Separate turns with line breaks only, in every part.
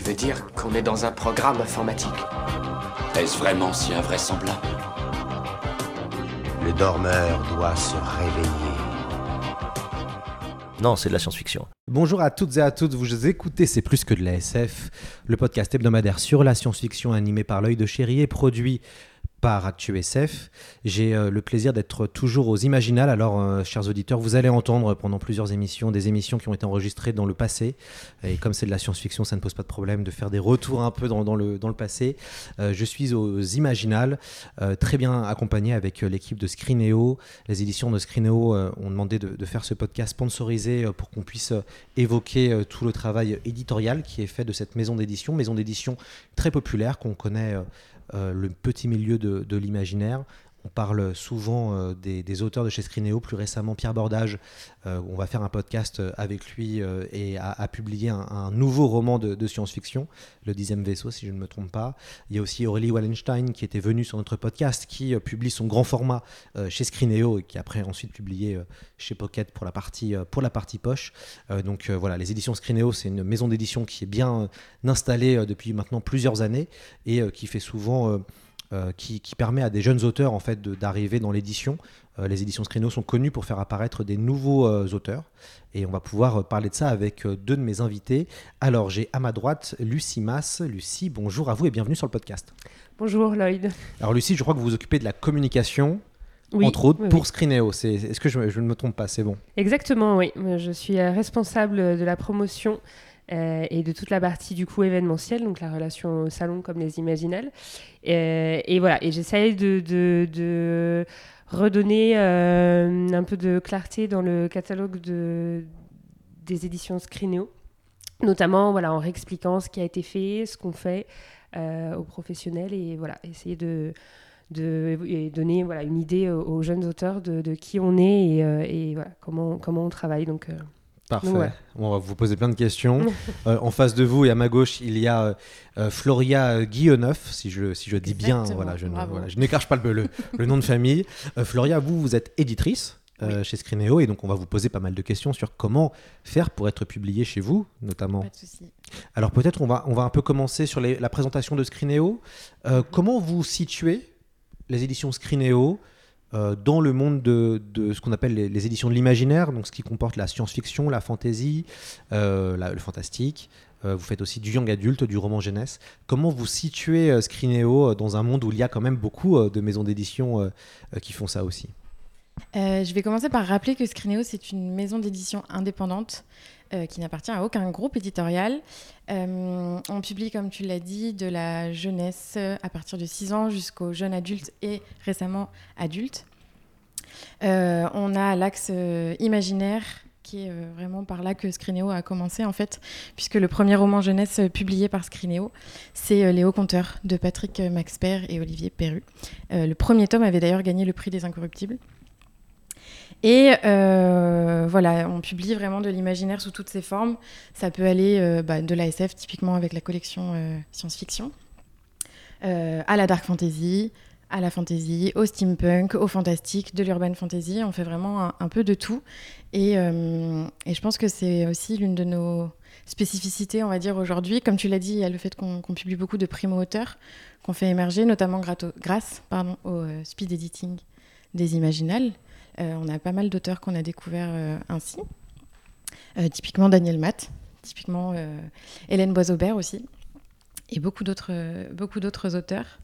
Tu veux dire qu'on est dans un programme informatique
Est-ce vraiment si invraisemblable
Le dormeur doit se réveiller.
Non, c'est de la science-fiction.
Bonjour à toutes et à toutes, vous écoutez C'est plus que de la SF, le podcast hebdomadaire sur la science-fiction animé par l'œil de chéri et produit par ActuSF. J'ai euh, le plaisir d'être toujours aux Imaginales. Alors, euh, chers auditeurs, vous allez entendre pendant plusieurs émissions des émissions qui ont été enregistrées dans le passé. Et comme c'est de la science-fiction, ça ne pose pas de problème de faire des retours un peu dans, le, dans le passé. Euh, je suis aux Imaginales, très bien accompagné avec l'équipe de Screeneo. Les éditions de Screeneo ont demandé de, faire ce podcast sponsorisé pour qu'on puisse évoquer tout le travail éditorial qui est fait de cette maison d'édition. Maison d'édition très populaire qu'on connaît le petit milieu de, de l'imaginaire. On parle souvent euh, des, auteurs de chez Scrineo, plus récemment Pierre Bordage. Euh, on va faire un podcast avec lui euh, et a, publié un, nouveau roman de, de science-fiction, Le dixième vaisseau, si je ne me trompe pas. Il y a aussi Aurélie Wallenstein qui était venue sur notre podcast, qui publie son grand format chez Scrineo et qui après ensuite publié chez Pocket pour la partie, pour la partie poche. donc voilà, les éditions Scrineo, c'est une maison d'édition qui est bien installée depuis maintenant plusieurs années et qui fait souvent euh, qui, qui, permet à des jeunes auteurs en fait d'arriver dans l'édition. Euh, les éditions Scrino sont connues pour faire apparaître des nouveaux euh, auteurs et on va pouvoir parler de ça avec deux de mes invités. Alors j'ai à ma droite Lucie Mass. Lucie, bonjour à vous et bienvenue sur le podcast.
Bonjour Lloyd.
Alors Lucie, je crois que vous vous occupez de la communication oui, entre autres, oui, pour oui. Screeneo. Est-ce que je, je, ne me trompe pas? C'est bon
Exactement, oui. Je suis responsable de la promotion euh, et de toute la partie du coup événementielle, donc la relation au salon comme les imaginales. Et, et voilà, et j'essaye de, redonner euh, un peu de clarté dans le catalogue de, des éditions Screeneo, notamment voilà, en réexpliquant ce qui a été fait, ce qu'on fait euh, aux professionnels, et voilà, essayer de donner voilà, une idée aux, jeunes auteurs de, qui on est et, euh, voilà, comment, comment on travaille. Donc, euh,
Parfait. Ouais. On va vous poser plein de questions. euh, en face de vous et à ma gauche, il y a euh, Floria Guilleneuf, si je, si je dis bien. Voilà, je, voilà, je n'écarche pas le, le, le, nom de famille. Euh, Floria, vous, vous êtes éditrice. Euh, oui. chez Screeneo et donc on va vous poser pas mal de questions sur comment faire pour être publié chez vous notamment.
Pas de souci.
Alors peut-être on va, on va un peu commencer sur les, la présentation de Screeneo. Euh, comment vous situez les éditions Screeneo euh, dans le monde de, ce qu'on appelle les, éditions de l'imaginaire, donc ce qui comporte la science-fiction, la fantasy, euh, le fantastique. Euh, vous faites aussi du young adulte, du roman jeunesse. Comment vous situez Screeneo dans un monde où il y a quand même beaucoup de maisons d'édition qui font ça aussi?
Je vais commencer par rappeler que Screeneo, c'est une maison d'édition indépendante euh, qui n'appartient à aucun groupe éditorial. Euh, on publie, comme tu l'as dit, de la jeunesse à partir de 6 ans jusqu'aux jeunes adultes et récemment adultes. Euh, on a l'axe imaginaire qui est vraiment par là que Screeneo a commencé en fait, puisque le premier roman jeunesse publié par Screeneo, c'est Les Hauts Compteurs de Patrick Maxper et Olivier Perru. le premier tome avait d'ailleurs gagné le prix des Incorruptibles. Et euh, voilà, on publie vraiment de l'imaginaire sous toutes ses formes. Ça peut aller euh, bah, de la SF, typiquement avec la collection euh, science-fiction, à la dark fantasy, à la fantasy, au steampunk, au fantastique, de l'urban fantasy. On fait vraiment un, peu de tout. Et, je pense que c'est aussi l'une de nos spécificités, on va dire, aujourd'hui. Comme tu l'as dit, il y a le fait qu'on qu publie beaucoup de primo-auteurs qu'on fait émerger, notamment grâce pardon, au speed editing des imaginales. Euh, on a pas mal d'auteurs qu'on a découverts euh, ainsi. Euh, typiquement Daniel Matt, typiquement Hélène Boisaubert aussi, et beaucoup d'autres beaucoup d'autres auteurs.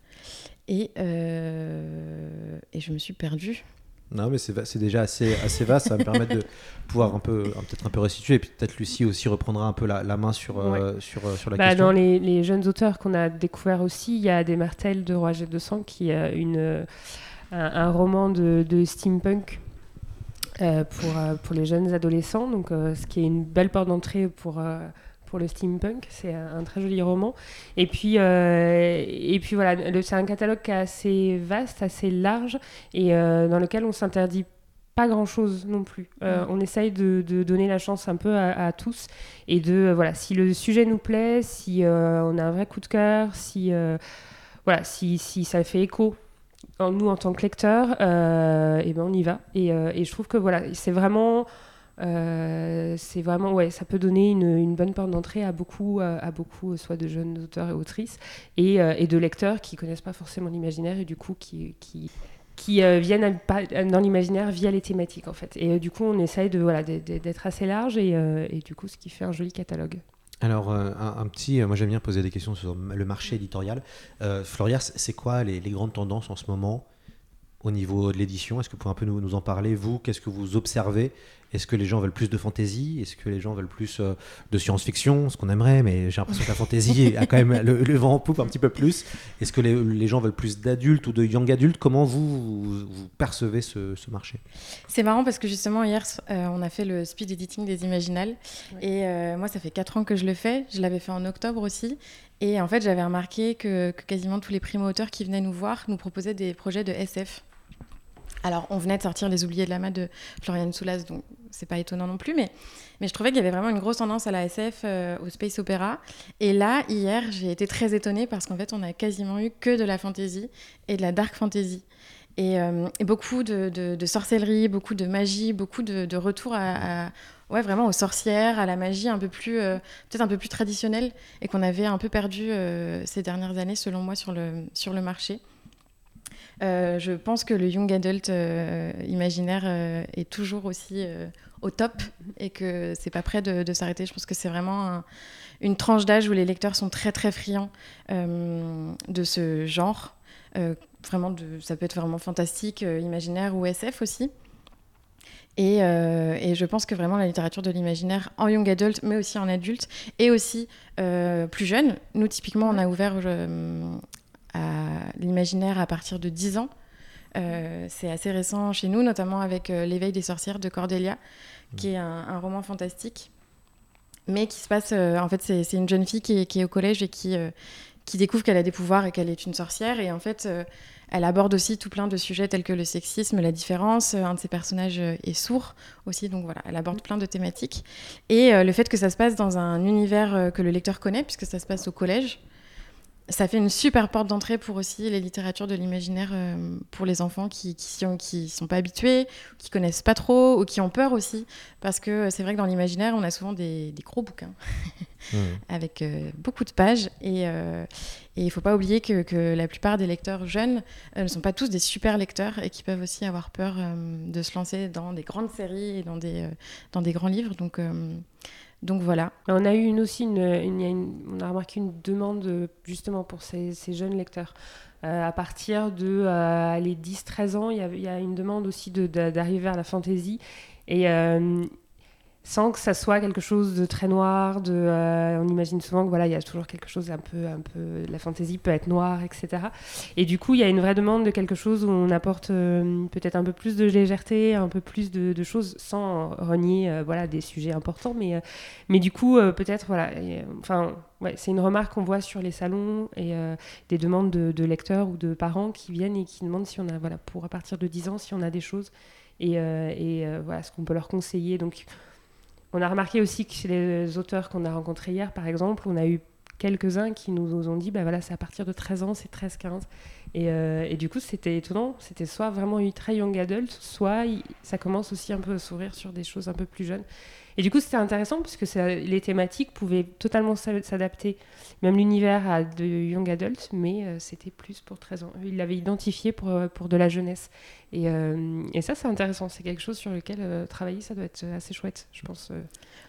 Et, et je me suis perdue.
Non, mais c'est déjà assez, assez vaste. Ça va me permettre de pouvoir un peu, peut-être un peu restituer. Et puis peut-être Lucie aussi reprendra un peu la, la main sur, ouais. euh, sur, sur la
bah,
question.
Dans les, les, jeunes auteurs qu'on a découvert aussi, il y a Des Martels de Roger de Sang qui a une, un, un roman de, de steampunk euh, pour, euh, pour les jeunes adolescents, donc, euh, ce qui est une belle porte d'entrée pour, pour le steampunk. C'est un, un très joli roman. Et puis, et puis voilà, c'est un catalogue qui est assez vaste, assez large, et dans lequel on s'interdit pas grand chose non plus. Euh. On essaye de, de donner la chance un peu à, à tous et de euh, voilà si le sujet nous plaît, si euh, on a un vrai coup de cœur, si voilà si, si ça fait écho en nous en tant que lecteurs, et ben on y va. Et, euh, et je trouve que voilà c'est vraiment euh, c'est vraiment ouais ça peut donner une, bonne porte d'entrée à beaucoup euh, à beaucoup euh, soit de jeunes auteurs et autrices et, euh, et de lecteurs qui connaissent pas forcément l'imaginaire et du coup qui, qui euh, viennent dans l'imaginaire via les thématiques en fait. Et euh, du coup, on essaye de voilà d'être assez large et, euh, et du coup, ce qui fait un joli catalogue.
Alors, euh, un, petit, euh, moi j'aime bien poser des questions sur le marché éditorial. Euh, c'est quoi les, grandes tendances en ce moment au niveau de l'édition? Est-ce que vous pouvez un peu nous en parler? Vous, qu'est-ce que vous observez? Est-ce que les gens veulent plus de fantasy Est-ce que les gens veulent plus euh, de science-fiction? Ce qu'on aimerait, mais j'ai l'impression que la fantasy a quand même le, le vent en poupe un petit peu plus. Est-ce que les, les gens veulent plus d'adultes ou de young adultes? Comment vous, vous, vous percevez ce, ce marché?
C'est marrant parce que justement hier euh, on a fait le speed editing des Imaginales. Et euh, moi ça fait 4 ans que je le fais, je l'avais fait en octobre aussi. Et en fait j'avais remarqué que, que quasiment tous les primo-auteurs qui venaient nous voir nous proposaient des projets de SF. Alors on venait de sortir Les Oubliés de la main de Florian Soulas donc c'est pas étonnant non plus mais, je trouvais qu'il y avait vraiment une grosse tendance à la SF, euh, au space opéra et là hier j'ai été très étonnée parce qu'en fait on a quasiment eu que de la fantasy et de la dark fantasy. Et, euh, et beaucoup de, sorcellerie, beaucoup de magie, beaucoup de, retour à, ouais, vraiment aux sorcières, à la magie un peu plus, euh, peut-être un peu plus traditionnelle et qu'on avait un peu perdu ces dernières années, selon moi, sur le, sur le marché. Euh, je pense que le young adult euh, imaginaire euh, est toujours aussi au top et que c'est pas prêt de, s'arrêter. Je pense que c'est vraiment un- une tranche d'âge où les lecteurs sont très très friands de ce genre. Vraiment, ça peut être vraiment fantastique, imaginaire ou SF aussi. Et, je pense que vraiment la littérature de l'imaginaire en young adult, mais aussi en adulte, et aussi plus jeune. Nous, typiquement, on a ouvert à l'imaginaire à partir de 10 ans. Euh, c'est assez récent chez nous, notamment avec euh, L'éveil des sorcières de Cordelia, qui est un, un roman fantastique, mais qui se passe. euh, en fait, c'est une jeune fille qui est, qui est au collège et qui, qui découvre qu'elle a des pouvoirs et qu'elle est une sorcière. Et en fait, elle aborde aussi tout plein de sujets tels que le sexisme, la différence. Un de ses personnages est sourd aussi, donc voilà, elle aborde plein de thématiques. Et le fait que ça se passe dans un univers que le lecteur connaît, puisque ça se passe au collège, ça fait une super porte d'entrée pour aussi les littératures de l'imaginaire euh, pour les enfants qui qui sont pas habitués, qui connaissent pas trop ou qui ont peur aussi. Parce que euh, c'est vrai que dans l'imaginaire on a souvent des, des gros bouquins avec euh, beaucoup de pages. Et euh, il faut pas oublier que, que la plupart des lecteurs jeunes ne sont pas tous des super lecteurs et qui peuvent aussi avoir peur de se lancer dans des grandes séries et dans des dans des grands livres. Donc donc voilà.
On a eu une, aussi une, on a remarqué une demande euh, justement pour ces, jeunes lecteurs. Euh, à partir de euh, les 10-13 ans, il y, a, une demande aussi de- de- d'arriver vers la euh, sans que ça soit quelque chose de très noir, euh, on imagine souvent que voilà, il y a toujours quelque chose un peu, un peu, la fantaisie peut être noire, etc. Et du coup, il y a une vraie demande de quelque chose où on apporte euh, peut-être un peu plus de légèreté, un peu plus de, choses, sans renier, euh, voilà, des sujets importants, mais, mais du coup, peut-être, voilà, enfin, ouais, c'est une remarque qu'on voit sur les salons et des demandes de, lecteurs ou de parents qui viennent et qui demandent si on a, voilà, pour à partir de 10 ans, si on a des choses et, et voilà, ce qu'on peut leur conseiller. Donc, on a remarqué aussi que chez les auteurs qu'on a rencontrés hier, par exemple, on a eu quelques-uns qui nous ont dit, bah voilà, c'est à partir de 13 ans, c'est 13-15. Et, euh, et du coup, c'était étonnant. C'était soit vraiment eu très young adult, soit ça commence aussi un peu à s'ouvrir sur des choses un peu plus jeunes. Et du coup, c'était intéressant parce que les thématiques pouvaient totalement s'a- s'adapter, même l'univers à de young adult, mais euh, c'était plus pour 13 ans. Il l'avait identifié pour, euh, pour de la jeunesse. Et, euh, et ça, c'est intéressant. C'est quelque chose sur lequel euh, travailler, ça doit être assez chouette, je pense. euh.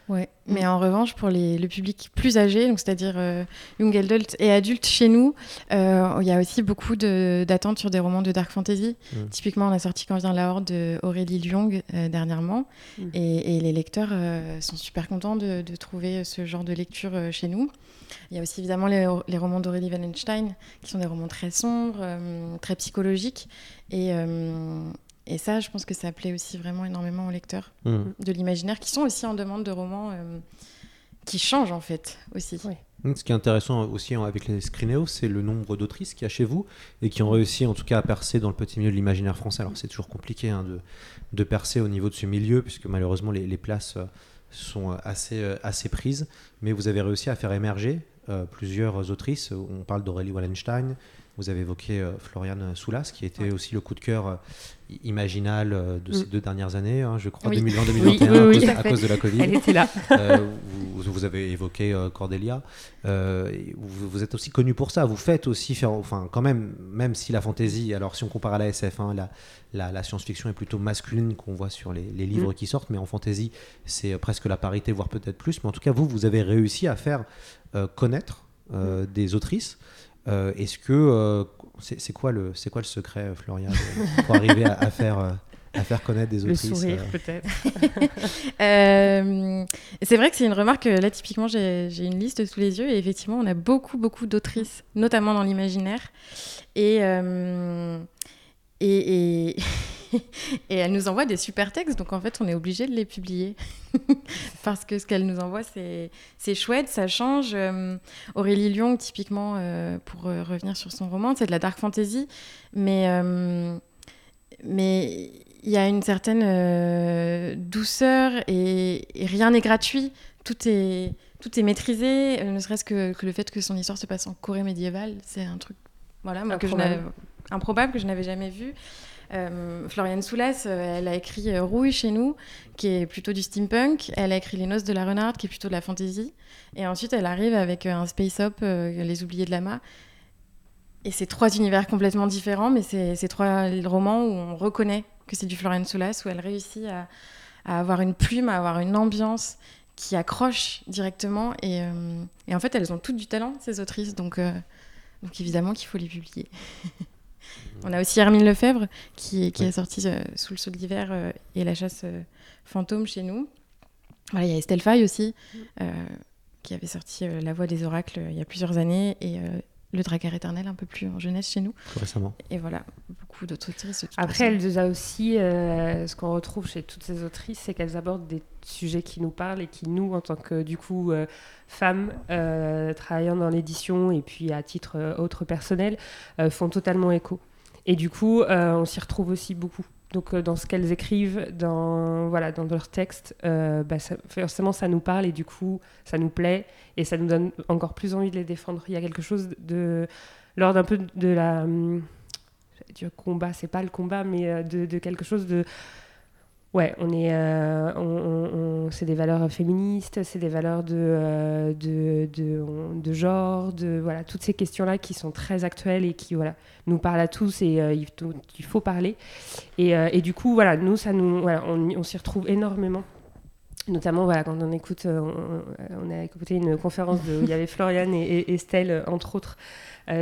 Ouais, mais en revanche, pour les, le public plus âgé, donc c'est-à-dire euh, young adult et adulte chez nous, euh, il y a aussi beaucoup de- d'attentes sur des romans de dark fantasy.
Mm.
Typiquement, on a sorti Quand vient la horde de Aurélie Lyong euh, dernièrement,
Mm.
et, et les lecteurs euh, sont super contents de, de trouver ce genre de lecture euh, chez nous. Il y a aussi évidemment les, les romans d'Aurélie Wallenstein, qui sont des romans très sombres, euh, très psychologiques, et, euh, et ça, je pense que ça plaît aussi vraiment énormément aux lecteurs
Mm.
de l'imaginaire, qui sont aussi en demande de romans euh, qui change en fait aussi.
Ce qui est intéressant aussi avec les Screenéos, c'est le nombre d'autrices qu'il y a chez vous et qui ont réussi en tout cas à percer dans le petit milieu de l'imaginaire français. Alors c'est toujours compliqué hein, de, de, percer au niveau de ce milieu puisque malheureusement les, les places sont assez, assez prises, mais vous avez réussi à faire émerger euh, plusieurs autrices. On parle d'Aurélie Wallenstein, vous avez évoqué euh, Floriane Soulas, qui était aussi le coup de cœur euh, imaginal euh, de ces
Mm.
deux dernières années, hein, je crois,
Oui.
2020-2021,
Oui, oui, oui,
à, cause,
à
de la Covid.
Elle était là.
Euh, vous, vous avez évoqué Cordelia. Vous, vous êtes aussi connu pour ça. Vous faites aussi faire, enfin, quand même, même si la fantasy, alors si on compare à la SF, hein, la, la, la science-fiction est plutôt masculine qu'on voit sur les, les livres
Mm.
qui sortent, mais en fantasy, c'est presque la parité, voire peut-être plus. Mais en tout cas, vous, vous avez réussi à faire connaître euh, des autrices. Euh, Est-ce que euh, c'est quoi le c'est quoi le secret, euh, Florian, de- pour arriver à, à faire à faire connaître des
Le
autrices
sourire,
euh,
peut-être.
Euh, c'est vrai que c'est une remarque. Là, typiquement, j'ai j'ai une liste sous les yeux et effectivement, on a beaucoup, beaucoup d'autrices, notamment dans l'imaginaire. Et, euh, et, et, et elles nous envoient des super textes, donc en fait, on est obligé de les publier. Parce que ce qu'elles nous envoient, c'est chouette, ça change. Euh, Aurélie Lyon, typiquement, euh, pour euh, revenir sur son roman, c'est de la dark fantasy, mais. euh, mais il y a une certaine douceur et, et rien n'est gratuit. Tout est, tout est maîtrisé, ne serait-ce que, que le fait que son histoire se passe en Corée médiévale, c'est un truc voilà, moi, que je
Improbable.
n'avais- improbable que je n'avais jamais vu. Euh, Floriane Soulas, euh, elle a écrit euh, Rouille chez nous, qui est plutôt du steampunk. Elle a écrit Les Noces de la Renarde, qui est plutôt de la fantasy. Et ensuite, elle arrive avec un space-up, euh, Les Oubliés de Lama. Et c'est trois univers complètement différents, mais c'est trois romans où on reconnaît que c'est du Florian Soulas, où elle réussit à, avoir une plume, à avoir une ambiance qui accroche directement. Et, en fait, elles ont toutes du talent, ces autrices, donc, donc évidemment qu'il faut les publier. on a aussi Hermine Lefebvre, qui, qui
Oui.
est sortie euh, sous le saut de l'hiver euh, et la chasse euh, fantôme chez nous. Voilà, il y a Estelle Faye aussi, euh, qui avait sorti euh, La Voix des Oracles euh, il y a plusieurs années, et euh, Le Dracar éternel un peu plus en jeunesse chez nous.
récemment
Et voilà, beaucoup d'autres autrices.
Après,
façon.
elle nous a aussi, euh, ce qu'on retrouve chez toutes ces autrices, c'est qu'elles abordent des sujets qui nous parlent et qui, nous, en tant que, du coup, euh, femmes euh, travaillant dans l'édition et puis à titre euh, autre personnel, euh, font totalement écho. Et du coup, euh, on s'y retrouve aussi beaucoup. Donc, euh, dans ce qu'elles écrivent, dans, voilà, dans leurs textes, euh, bah, forcément, ça nous parle et du coup, ça nous plaît et ça nous donne encore plus envie de les défendre. Il y a quelque chose de. lors d'un peu de la. hum, dire combat, c'est pas le combat, mais de quelque chose de. Ouais, on est, euh, c'est des valeurs féministes, c'est des valeurs de, euh, de, de, genre, de voilà, toutes ces questions-là qui sont très actuelles et qui voilà, nous parlent à tous et euh, il, faut- parler. Et, et du coup, voilà, nous, ça nous, on, s'y retrouve énormément. Notamment, voilà, quand on écoute, on, a écouté une conférence où il y avait Floriane et, Estelle, entre autres,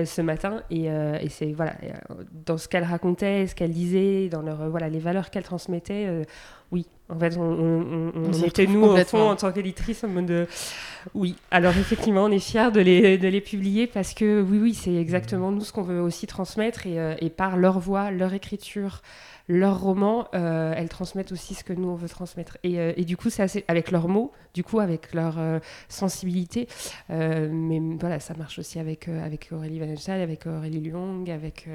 ce matin. Et, euh, et c'est, voilà, euh, dans ce qu'elles racontaient, ce qu'elles disaient, dans leur, euh, voilà, les valeurs qu'elles transmettaient, euh, oui, en fait, on, on, on-
On
on
s'y
était, nous, au fond, en tant qu'éditrice, en mode de, oui. Alors, effectivement, on est fiers de les, de les publier parce que, oui, oui, c'est exactement nous ce qu'on veut aussi transmettre et, euh, et par leur voix, leur écriture, leurs romans, euh, elles transmettent aussi ce que nous on veut transmettre. Et, euh, et du coup, c'est assez avec leurs mots, du coup avec leur euh, sensibilité. Mais voilà, ça marche aussi avec avec Aurélie Vanenstein, avec Aurélie Lyong, avec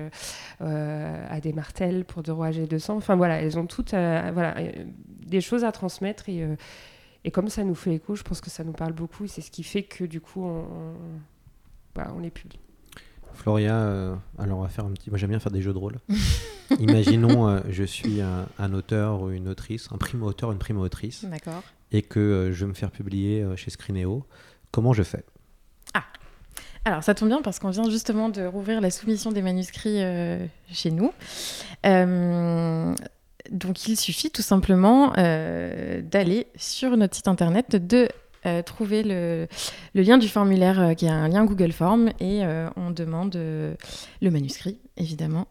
Adé Martel pour De Rouage et de Sang. Enfin voilà, elles ont toutes voilà des choses à transmettre et et comme ça nous fait écho, je pense que ça nous parle beaucoup et c'est ce qui fait que du coup on, on, voilà, on les publie.
Floria, euh, alors on va faire un petit. Moi j'aime bien faire des jeux de rôle. Imaginons, euh, je suis un, un auteur ou une autrice, un primo-auteur, une primo-autrice,
D'accord.
et que euh, je veux me faire publier chez Screenéo. Comment je fais?
Alors, ça tombe bien parce qu'on vient justement de rouvrir la soumission des manuscrits chez nous. Donc, il suffit tout simplement d'aller sur notre site internet, de euh, trouver le, lien du formulaire euh, qui est un lien Google Form et euh, on demande le manuscrit, évidemment.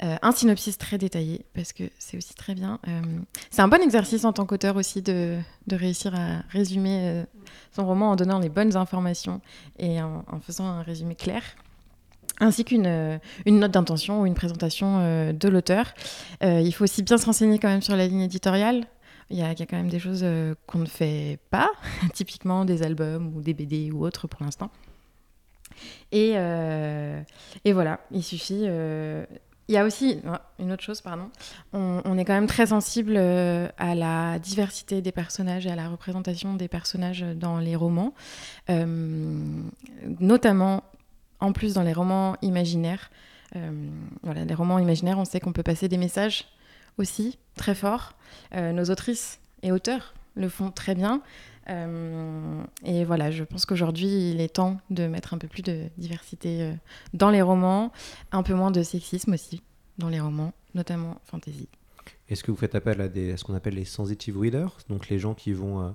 Un synopsis très détaillé parce que c'est aussi très bien. C'est un bon exercice en tant qu'auteur aussi de, réussir à résumer son roman en donnant les bonnes informations et en, faisant un résumé clair ainsi qu'une une note d'intention ou une présentation de l'auteur. Il faut aussi bien se renseigner quand même sur la ligne éditoriale. Il y, a, quand même des choses euh, qu'on ne fait pas, typiquement des albums ou des BD ou autres pour l'instant. Et, euh, et voilà, il suffit. euh, Il y a aussi ah, une autre chose, pardon. On, est quand même très sensible à la diversité des personnages et à la représentation des personnages dans les romans, notamment en plus dans les romans imaginaires. Voilà, les romans imaginaires, on sait qu'on peut passer des messages aussi très forts. Euh, nos autrices et auteurs le font très bien. Euh, et voilà, je pense qu'aujourd'hui, il est temps de mettre un peu plus de diversité euh, dans les romans, un peu moins de sexisme aussi dans les romans, notamment fantasy.
Est-ce que vous faites appel à, des, à ce qu'on appelle les sensitive readers, donc les gens qui vont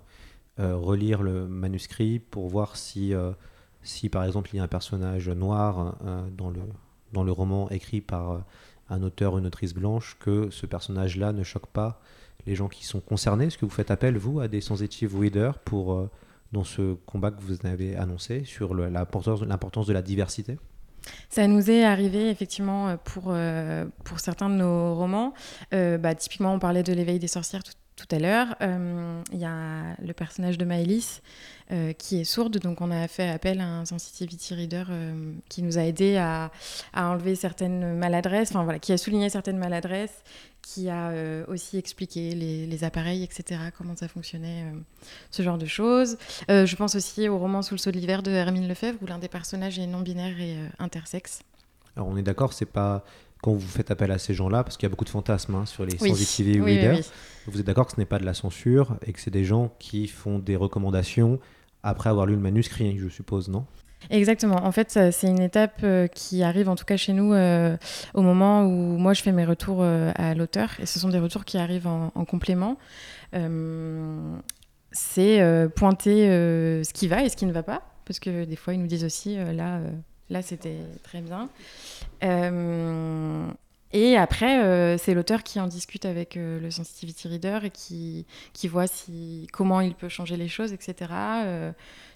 relire le manuscrit pour voir si, si par exemple il y a un personnage noir dans, le, dans le roman écrit par un auteur ou une autrice blanche, que ce personnage-là ne choque pas les gens qui sont concernés Est-ce que vous faites appel, vous, à des sensitive readers pour, euh, dans ce combat que vous avez annoncé sur l'importance de la diversité?
Ça nous est arrivé effectivement euh, pour, euh, pour certains de nos romans. Bah, typiquement, on parlait de l'éveil des sorcières tout, tout à l'heure. Euh, Il y a le personnage de Maëlys euh, qui est sourde, donc on a fait appel à un sensitivity reader euh, qui nous a aidé à, enlever certaines maladresses, enfin voilà, qui a souligné certaines maladresses, qui a aussi expliqué les, les appareils, etc., comment ça fonctionnait, ce genre de choses. Je pense aussi au roman Sous le saut de l'hiver de Hermine Lefebvre, où l'un des personnages est non-binaire et intersexe.
Alors on est d'accord, c'est pas quand vous faites appel à ces gens-là, parce qu'il y a beaucoup de fantasmes hein, sur les
Oui.
sensitive
Oui,
readers,
oui.
vous êtes d'accord que ce n'est pas de la censure et que c'est des gens qui font des recommandations après avoir lu le manuscrit, je suppose, non?
Exactement. En fait, c'est une étape euh, qui arrive, en tout cas chez nous, euh, au moment où moi je fais mes retours euh, à l'auteur. Et ce sont des retours qui arrivent en, en complément. C'est pointer ce qui va et ce qui ne va pas. Parce que des fois, ils nous disent aussi, là, là c'était très bien. Euh, et après, euh, c'est l'auteur qui en discute avec euh, le sensitivity reader et qui, voit comment il peut changer les choses, etc.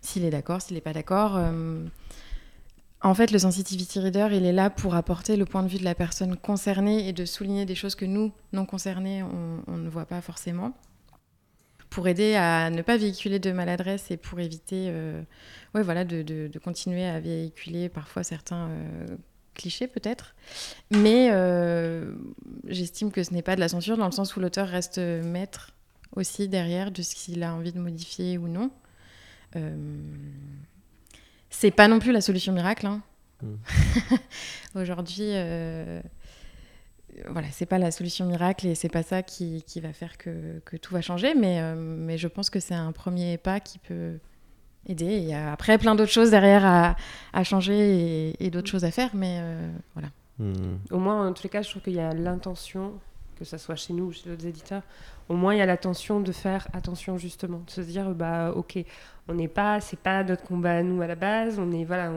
S'il est d'accord, s'il n'est pas d'accord. En fait, le sensitivity reader, il est là pour apporter le point de vue de la personne concernée et de souligner des choses que nous, non concernés, on, ne voit pas forcément. Pour aider à ne pas véhiculer de maladresse et pour éviter euh, voilà, de, continuer à véhiculer parfois certains clichés peut-être. Mais euh, j'estime que ce n'est pas de la censure dans le sens où l'auteur reste maître aussi derrière de ce qu'il a envie de modifier ou non. Euh, c'est pas non plus la solution miracle. hein. Aujourd'hui, euh, voilà, c'est pas la solution miracle et c'est pas ça qui, qui va faire que, que tout va changer, mais, euh, mais je pense que c'est un premier pas qui peut aider. Il y a après plein d'autres choses derrière à, à changer et, et d'autres choses à faire, mais euh, voilà.
Hmm.
Au moins, en tous les cas, je trouve qu'il y a l'intention, que ça soit chez nous ou chez d'autres éditeurs, au moins il y a l'attention de faire attention justement, de se dire bah ok, on n'est pas, c'est pas notre combat à nous à la base, on est voilà,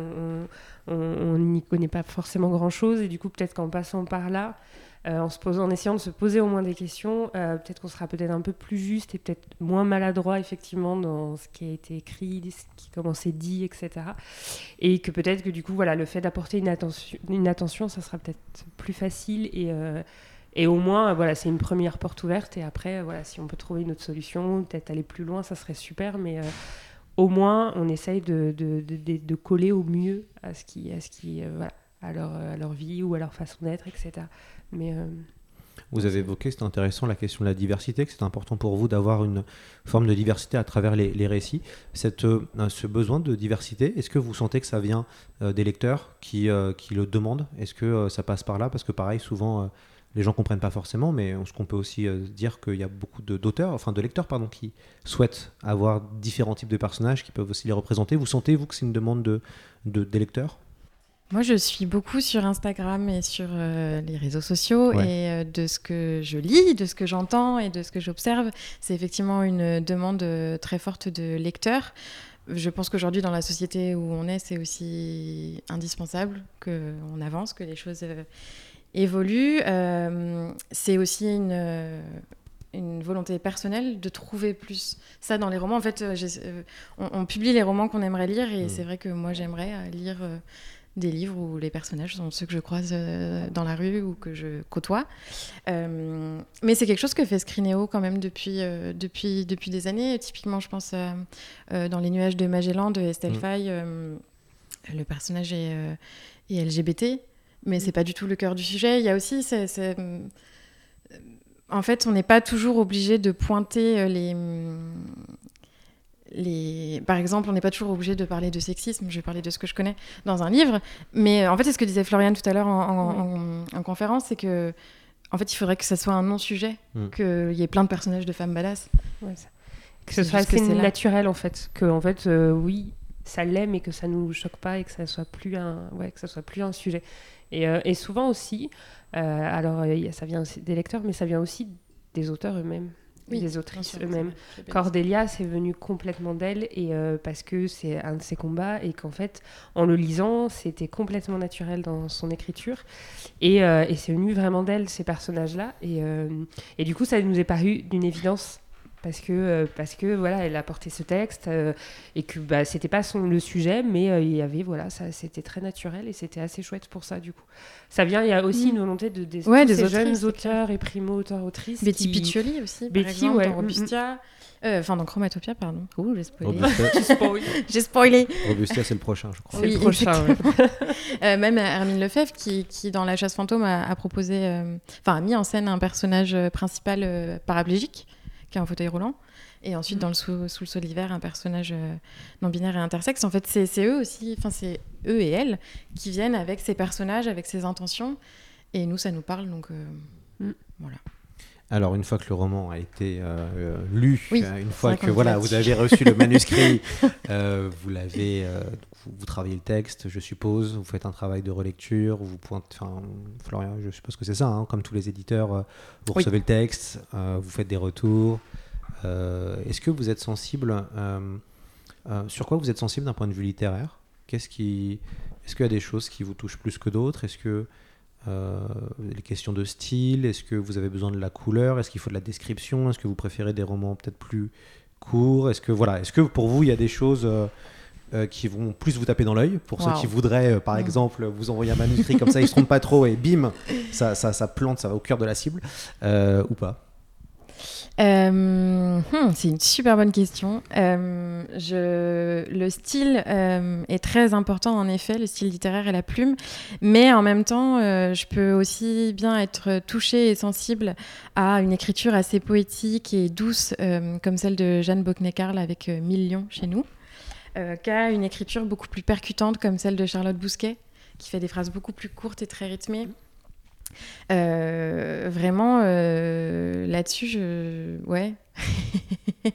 on n'y connaît pas forcément grand chose et du coup peut-être qu'en passant par là, euh, en essayant de se poser au moins des questions, euh, peut-être qu'on sera peut-être un peu plus juste et peut-être moins maladroit effectivement dans ce qui a été écrit, ce qui comment c'est dit, etc. Et que peut-être que du coup voilà, le fait d'apporter une attention, une attention, ça sera peut-être plus facile et euh, et au moins, voilà, c'est une première porte ouverte. Et après, voilà, si on peut trouver une autre solution, peut-être aller plus loin, ça serait super. Mais au moins, on essaye de, de, de- de- coller au mieux à ce qui, à ce qui, voilà, à leur, à leur vie ou à leur façon d'être, etc. Euh,
Vous avez évoqué, c'est intéressant, la question de la diversité, que c'est important pour vous d'avoir une forme de diversité à travers les, récits. Cette, euh, ce besoin de diversité, est-ce que vous sentez que ça vient euh, des lecteurs qui, qui le demandent? Est-ce que ça passe par là? Parce que pareil, souvent, les gens comprennent pas forcément, mais ce qu'on peut aussi dire qu'il y a beaucoup d'auteurs, enfin de lecteurs, pardon, qui souhaitent avoir différents types de personnages, qui peuvent aussi les représenter. Vous sentez, vous, que c'est une demande de, de, des lecteurs?
Moi, je suis beaucoup sur Instagram et sur euh, les réseaux sociaux
Ouais.
et euh, de ce que je lis, de ce que j'entends et de ce que j'observe, c'est effectivement une demande euh, très forte de lecteurs. Je pense qu'aujourd'hui, dans la société où on est, c'est aussi indispensable qu'on avance, que les choses euh, évoluent. C'est aussi une, une volonté personnelle de trouver plus ça dans les romans. En fait, euh, on, on publie les romans qu'on aimerait lire et
Mm.
c'est vrai que moi, j'aimerais lire... euh, des livres où les personnages sont ceux que je croise euh, dans la rue ou que je côtoie. Euh, mais c'est quelque chose que fait Scrineo quand même depuis, euh, depuis, depuis des années. Typiquement, je pense euh, dans Les nuages de Magellan de Estelle
Mm.
Faye, le personnage est, est LGBT, mais c'est pas du tout le cœur du sujet. Il y a aussi. c'est- c'est- en fait, on n'est pas toujours obligé de pointer les. Les... Par exemple, on n'est pas toujours obligé de parler de sexisme, je vais parler de ce que je connais dans un livre, mais en fait, c'est ce que disait Florian tout à l'heure en, en- en- en conférence, c'est que en fait, il faudrait que ça soit un non-sujet,
Mm.
qu'il y ait plein de personnages de femmes badass.
Ouais, ça- Que ce
C'est
soit assez
là.
naturel en fait, que en fait euh, oui ça l'est mais que ça nous choque pas et que ça soit plus un ouais que ça soit plus un sujet. Et, euh, et souvent aussi, euh, alors euh, y a- ça vient des lecteurs mais ça vient aussi des auteurs eux-mêmes,
Oui,
des autrices eux-mêmes. Cordelia, c'est venu complètement d'elle et euh, parce que c'est un de ses combats et qu'en fait, en le lisant, c'était complètement naturel dans son écriture et, euh, et c'est venu vraiment d'elle ces personnages-là et, euh, et du coup, ça nous est paru d'une évidence parce que euh, parce que voilà, elle a porté ce texte euh, et que bah, c'était pas son le sujet, mais euh, il y avait voilà, ça c'était très naturel et c'était assez chouette pour ça du coup. Ça vient, il y a aussi
Mm.
une volonté de des,
Ouais, des
ces
autrices,
jeunes auteurs et primo auteurs autrices
Betty
qui-
Piccioli aussi, par
Betty,
exemple,
ouais,
dans
mm, mm.
Robustia. Euh, Enfin, dans Chromatopia, pardon. Ouh, j'ai spoilé. J'ai spoilé.
Robustia, c'est le prochain, je crois.
C'est
Oui,
le prochain, ouais.
Euh, même Hermine Lefebvre, qui, qui, dans La chasse fantôme, a, a proposé, euh, enfin, a mis en scène un personnage euh, principal euh, paraplégique, qui un fauteuil roulant. Et ensuite, dans le sous, sous le un personnage euh, non-binaire et intersexe. En fait, c'est c'est eux aussi, enfin, c'est eux et elles qui viennent avec ces personnages, avec ces intentions. Et nous, ça nous parle, donc euh,
Mm.
voilà.
Alors, une fois que le roman a été euh, euh, lu,
Oui,
euh, une fois que voilà, vous avez reçu le manuscrit, euh, vous l'avez, euh, vous, vous travaillez le texte, je suppose, vous faites un travail de relecture, vous pointez, enfin, Florian, je suppose que c'est ça, hein, comme tous les éditeurs, vous
Oui.
recevez le texte, vous faites des retours. Est-ce que vous êtes sensible, sur quoi vous êtes sensible d'un point de vue littéraire? Qu'est-ce qui, est-ce qu'il y a des choses qui vous touchent plus que d'autres? Est-ce que les questions de style, est-ce que vous avez besoin de la couleur, est-ce qu'il faut de la description, est-ce que vous préférez des romans peut-être plus courts, est-ce que voilà, est-ce que pour vous il y a des choses euh, euh, qui vont plus vous taper dans l'œil pour
Wow.
ceux qui voudraient euh, par exemple vous envoyer un manuscrit comme ça ils se trompent pas trop et bim ça, ça, ça plante ça va au cœur de la cible euh, ou pas?
Euh, hmm, c'est une super bonne question. Euh, le style euh, est très important en effet, le style littéraire et la plume, mais en même temps, je peux aussi bien être touchée et sensible à une écriture assez poétique et douce, comme celle de Jeanne Bocknekarl avec Mille lions chez nous, qu'à une écriture beaucoup plus percutante comme celle de Charlotte Bousquet, qui fait des phrases beaucoup plus courtes et très rythmées. Euh, vraiment, euh, là-dessus, je... Ouais.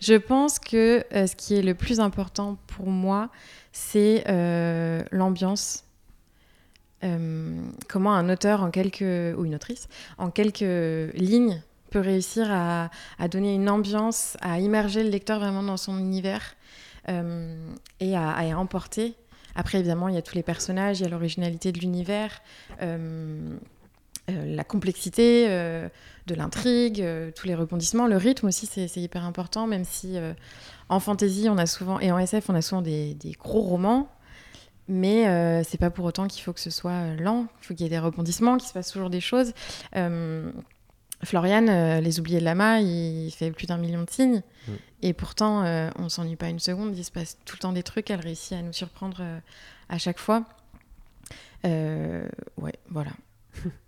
je pense que euh, ce qui est le plus important pour moi, c'est l'ambiance. Comment un auteur en quelques... ou une autrice, en quelques lignes, peut réussir à, à donner une ambiance, à immerger le lecteur vraiment dans son univers et à, à emporter. Après, évidemment, il y a tous les personnages, il y a l'originalité de l'univers. Euh, la complexité euh, de l'intrigue, euh, tous les rebondissements, le rythme aussi, c'est hyper important, même si en fantasy on a souvent et en SF on a souvent des, des gros romans, mais euh, c'est pas pour autant qu'il faut que ce soit lent. Il faut qu'il y ait des rebondissements, qu'il se passe toujours des choses. Euh, Florian, euh, Les Oubliés de Lama, il fait plus d'un million de signes,
Mm.
et pourtant on s'ennuie pas une seconde. Il se passe tout le temps des trucs. Elle réussit à nous surprendre à chaque fois. Ouais, voilà.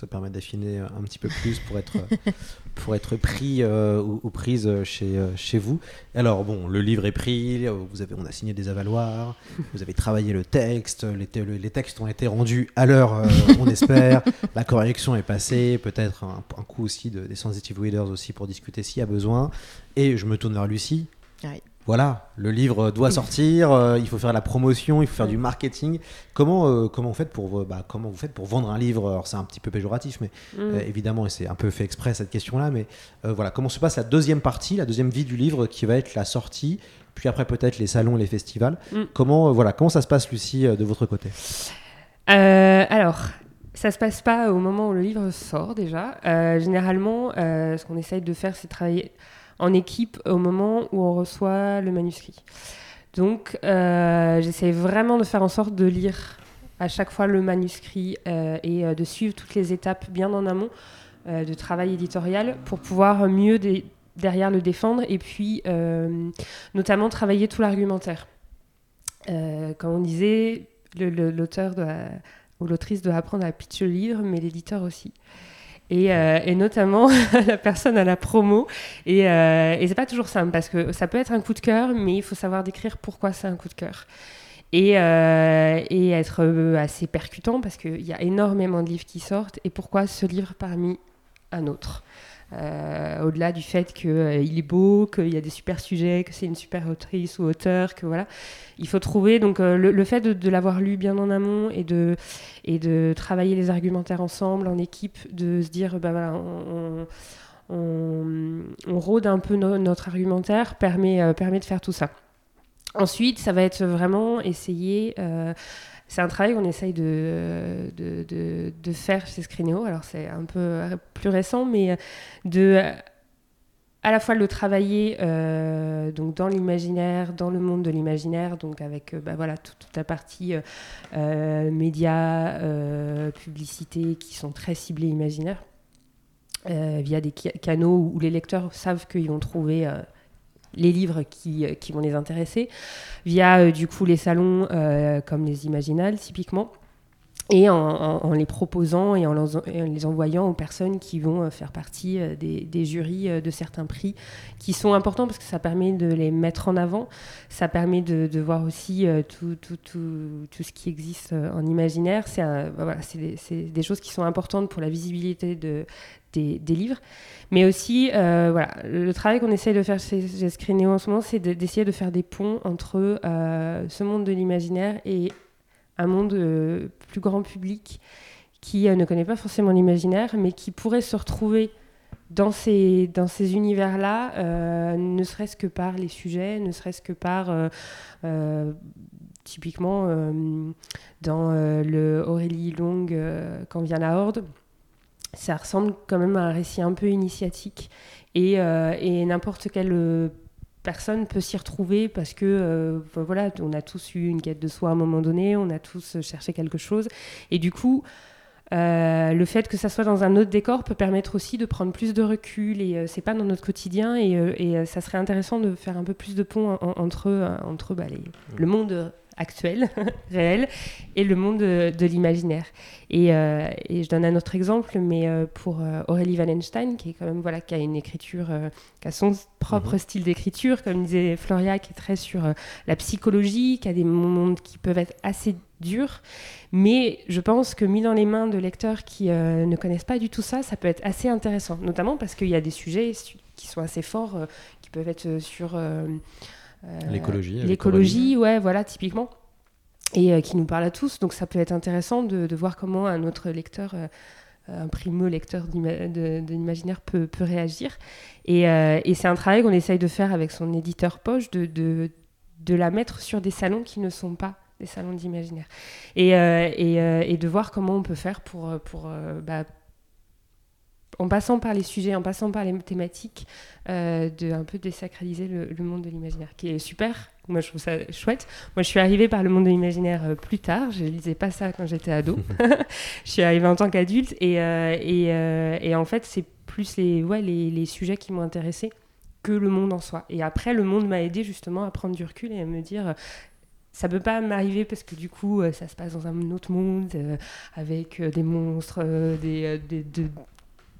ça permet d'affiner un petit peu plus pour être, pour être pris euh, ou, ou prise chez, euh, chez vous. Alors bon, le livre est pris, vous avez, on a signé des avaloirs, vous avez travaillé le texte, les, te- le- les textes ont été rendus à l'heure, euh, on espère, la correction est passée, peut-être un, un coup aussi de, des sensitive readers aussi pour discuter s'il y a besoin. Et je me tourne vers Lucie. Voilà, le livre doit sortir, euh, il faut faire la promotion, il faut faire du marketing. Comment, euh, comment, vous faites pour, bah, comment vous faites pour vendre un livre? Alors c'est un petit peu péjoratif, mais
Mm.
euh, évidemment, et c'est un peu fait exprès cette question-là, mais euh, voilà, comment se passe la deuxième partie, la deuxième vie du livre qui va être la sortie, puis après peut-être les salons et les festivals?
Mm.
Comment, euh, voilà, comment ça se passe, Lucie, euh, de votre côté?
Euh, alors, ça se passe pas au moment où le livre sort déjà. Euh, généralement, euh, ce qu'on essaye de faire, c'est travailler en équipe au moment où on reçoit le manuscrit. Donc, euh, j'essaie vraiment de faire en sorte de lire à chaque fois le manuscrit euh, et euh, de suivre toutes les étapes bien en amont de travail éditorial pour pouvoir mieux derrière le défendre et puis notamment travailler tout l'argumentaire. Comme on disait, l'auteur ou l'autrice doit apprendre à pitcher le livre, mais l'éditeur aussi. Et, euh, et notamment la personne à la promo. Et, euh, et c'est pas toujours simple parce que ça peut être un coup de cœur, mais il faut savoir décrire pourquoi c'est un coup de cœur. Et, euh, et être euh, assez percutant parce qu'il y a énormément de livres qui sortent. Et pourquoi ce livre parmi un autre Euh, Au-delà du fait qu'il est beau, qu'il y a des super sujets, que c'est une super autrice ou auteur, que voilà. Il faut trouver donc euh, le, fait de, l'avoir lu bien en amont et de, et de travailler les argumentaires ensemble en équipe, de se dire bah voilà, on, on, rôde un peu no- notre argumentaire, permet, euh, permet de faire tout ça. Ensuite, ça va être vraiment essayer. Euh, c'est un travail qu'on essaye de, de, de- faire chez Screeneo. Alors, c'est un peu plus récent, mais de à la fois le travailler euh, donc dans l'imaginaire, dans le monde de l'imaginaire, donc avec euh, bah, voilà, toute, la partie euh, euh, médias, euh, publicité qui sont très ciblés imaginaires, euh, via des ca- canaux où les lecteurs savent qu'ils vont trouver euh, les livres qui, euh, qui vont les intéresser, via euh, du coup les salons euh, comme les Imaginales typiquement, et en, les proposant et en, les- et en les envoyant aux personnes qui vont faire partie des, des jurys de certains prix qui sont importants parce que ça permet de les mettre en avant, ça permet de, de voir aussi tout, tout, tout, tout ce qui existe en imaginaire. C'est voilà, des, des choses qui sont importantes pour la visibilité de, des, livres. Mais aussi, euh, voilà, le travail qu'on essaye de faire chez, chez Screeneo en ce moment, c'est de- d'essayer de faire des ponts entre euh, ce monde de l'imaginaire et un monde euh, plus grand public qui ne connaît pas forcément l'imaginaire, mais qui pourrait se retrouver dans ces, dans ces univers-là, ne serait-ce que par les sujets, ne serait-ce que par, typiquement, dans euh, le Aurélie Long, Quand vient la Horde, ça ressemble quand même à un récit un peu initiatique. Et, euh, n'importe quelle personne peut s'y retrouver parce que euh, voilà, on a tous eu une quête de soi à un moment donné, on a tous cherché quelque chose. Et du coup, euh, le fait que ça soit dans un autre décor peut permettre aussi de prendre plus de recul et euh, c'est pas dans notre quotidien et, ça serait intéressant de faire un peu plus de pont en- en- entre, entre bah, le monde actuel, réel, et le monde de, l'imaginaire. Et, euh, et je donne un autre exemple, mais euh, pour euh, Aurélie Wallenstein, qui est quand même voilà, qui a une écriture, qui a son propre style d'écriture, comme disait Floria, qui est très sur la psychologie, qui a des mondes qui peuvent être assez durs, mais je pense que mis dans les mains de lecteurs qui ne connaissent pas du tout ça, ça peut être assez intéressant, notamment parce qu'il y a des sujets su- qui sont assez forts, qui peuvent être sur
L'écologie, avec
l'écologie, ouais, voilà, typiquement et euh, qui nous parle à tous. Donc ça peut être intéressant de, de voir comment un autre lecteur, euh, un primo lecteur de, de l'imaginaire peut, peut réagir. Et, euh, et c'est un travail qu'on essaye de faire avec son éditeur poche, de, de, de la mettre sur des salons qui ne sont pas des salons d'imaginaire. Et, euh, et, euh, et de voir comment on peut faire pour... euh, pour euh, bah, en passant par les sujets, en passant par les thématiques, euh, de un peu désacraliser le, le monde de l'imaginaire, qui est super. Moi, je trouve ça chouette. Moi, je suis arrivée par le monde de l'imaginaire euh, plus tard. Je lisais pas ça quand j'étais ado. je suis arrivée en tant qu'adulte et, euh, et, et en fait, c'est plus les, ouais, les, les sujets qui m'ont intéressée que le monde en soi. Et après, le monde m'a aidé justement à prendre du recul et à me dire. ça peut pas m'arriver parce que du coup, ça se passe dans un autre monde euh, avec des monstres, euh, des, des, de-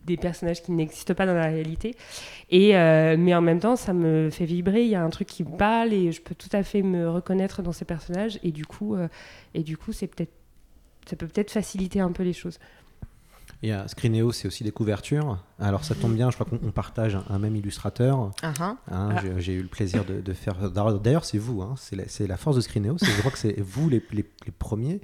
des personnages qui n'existent pas dans la réalité. Et, euh, mais en même temps, ça me fait vibrer. Il y a un truc qui me parle et je peux tout à fait me reconnaître dans ces personnages. Et du coup, euh, et du coup, c'est peut-être, ça peut peut-être faciliter un peu les choses.
A Screeneo, c'est aussi des couvertures. Alors ça tombe bien, je crois qu'on on partage un, un même illustrateur.
Ah, ah.
Hein,
Ah.
j'ai- J'ai eu le plaisir de, de faire. D'ailleurs, c'est vous, hein, c'est la, c'est la force de Screeneo. c'est- Je crois que c'est vous les, les- les premiers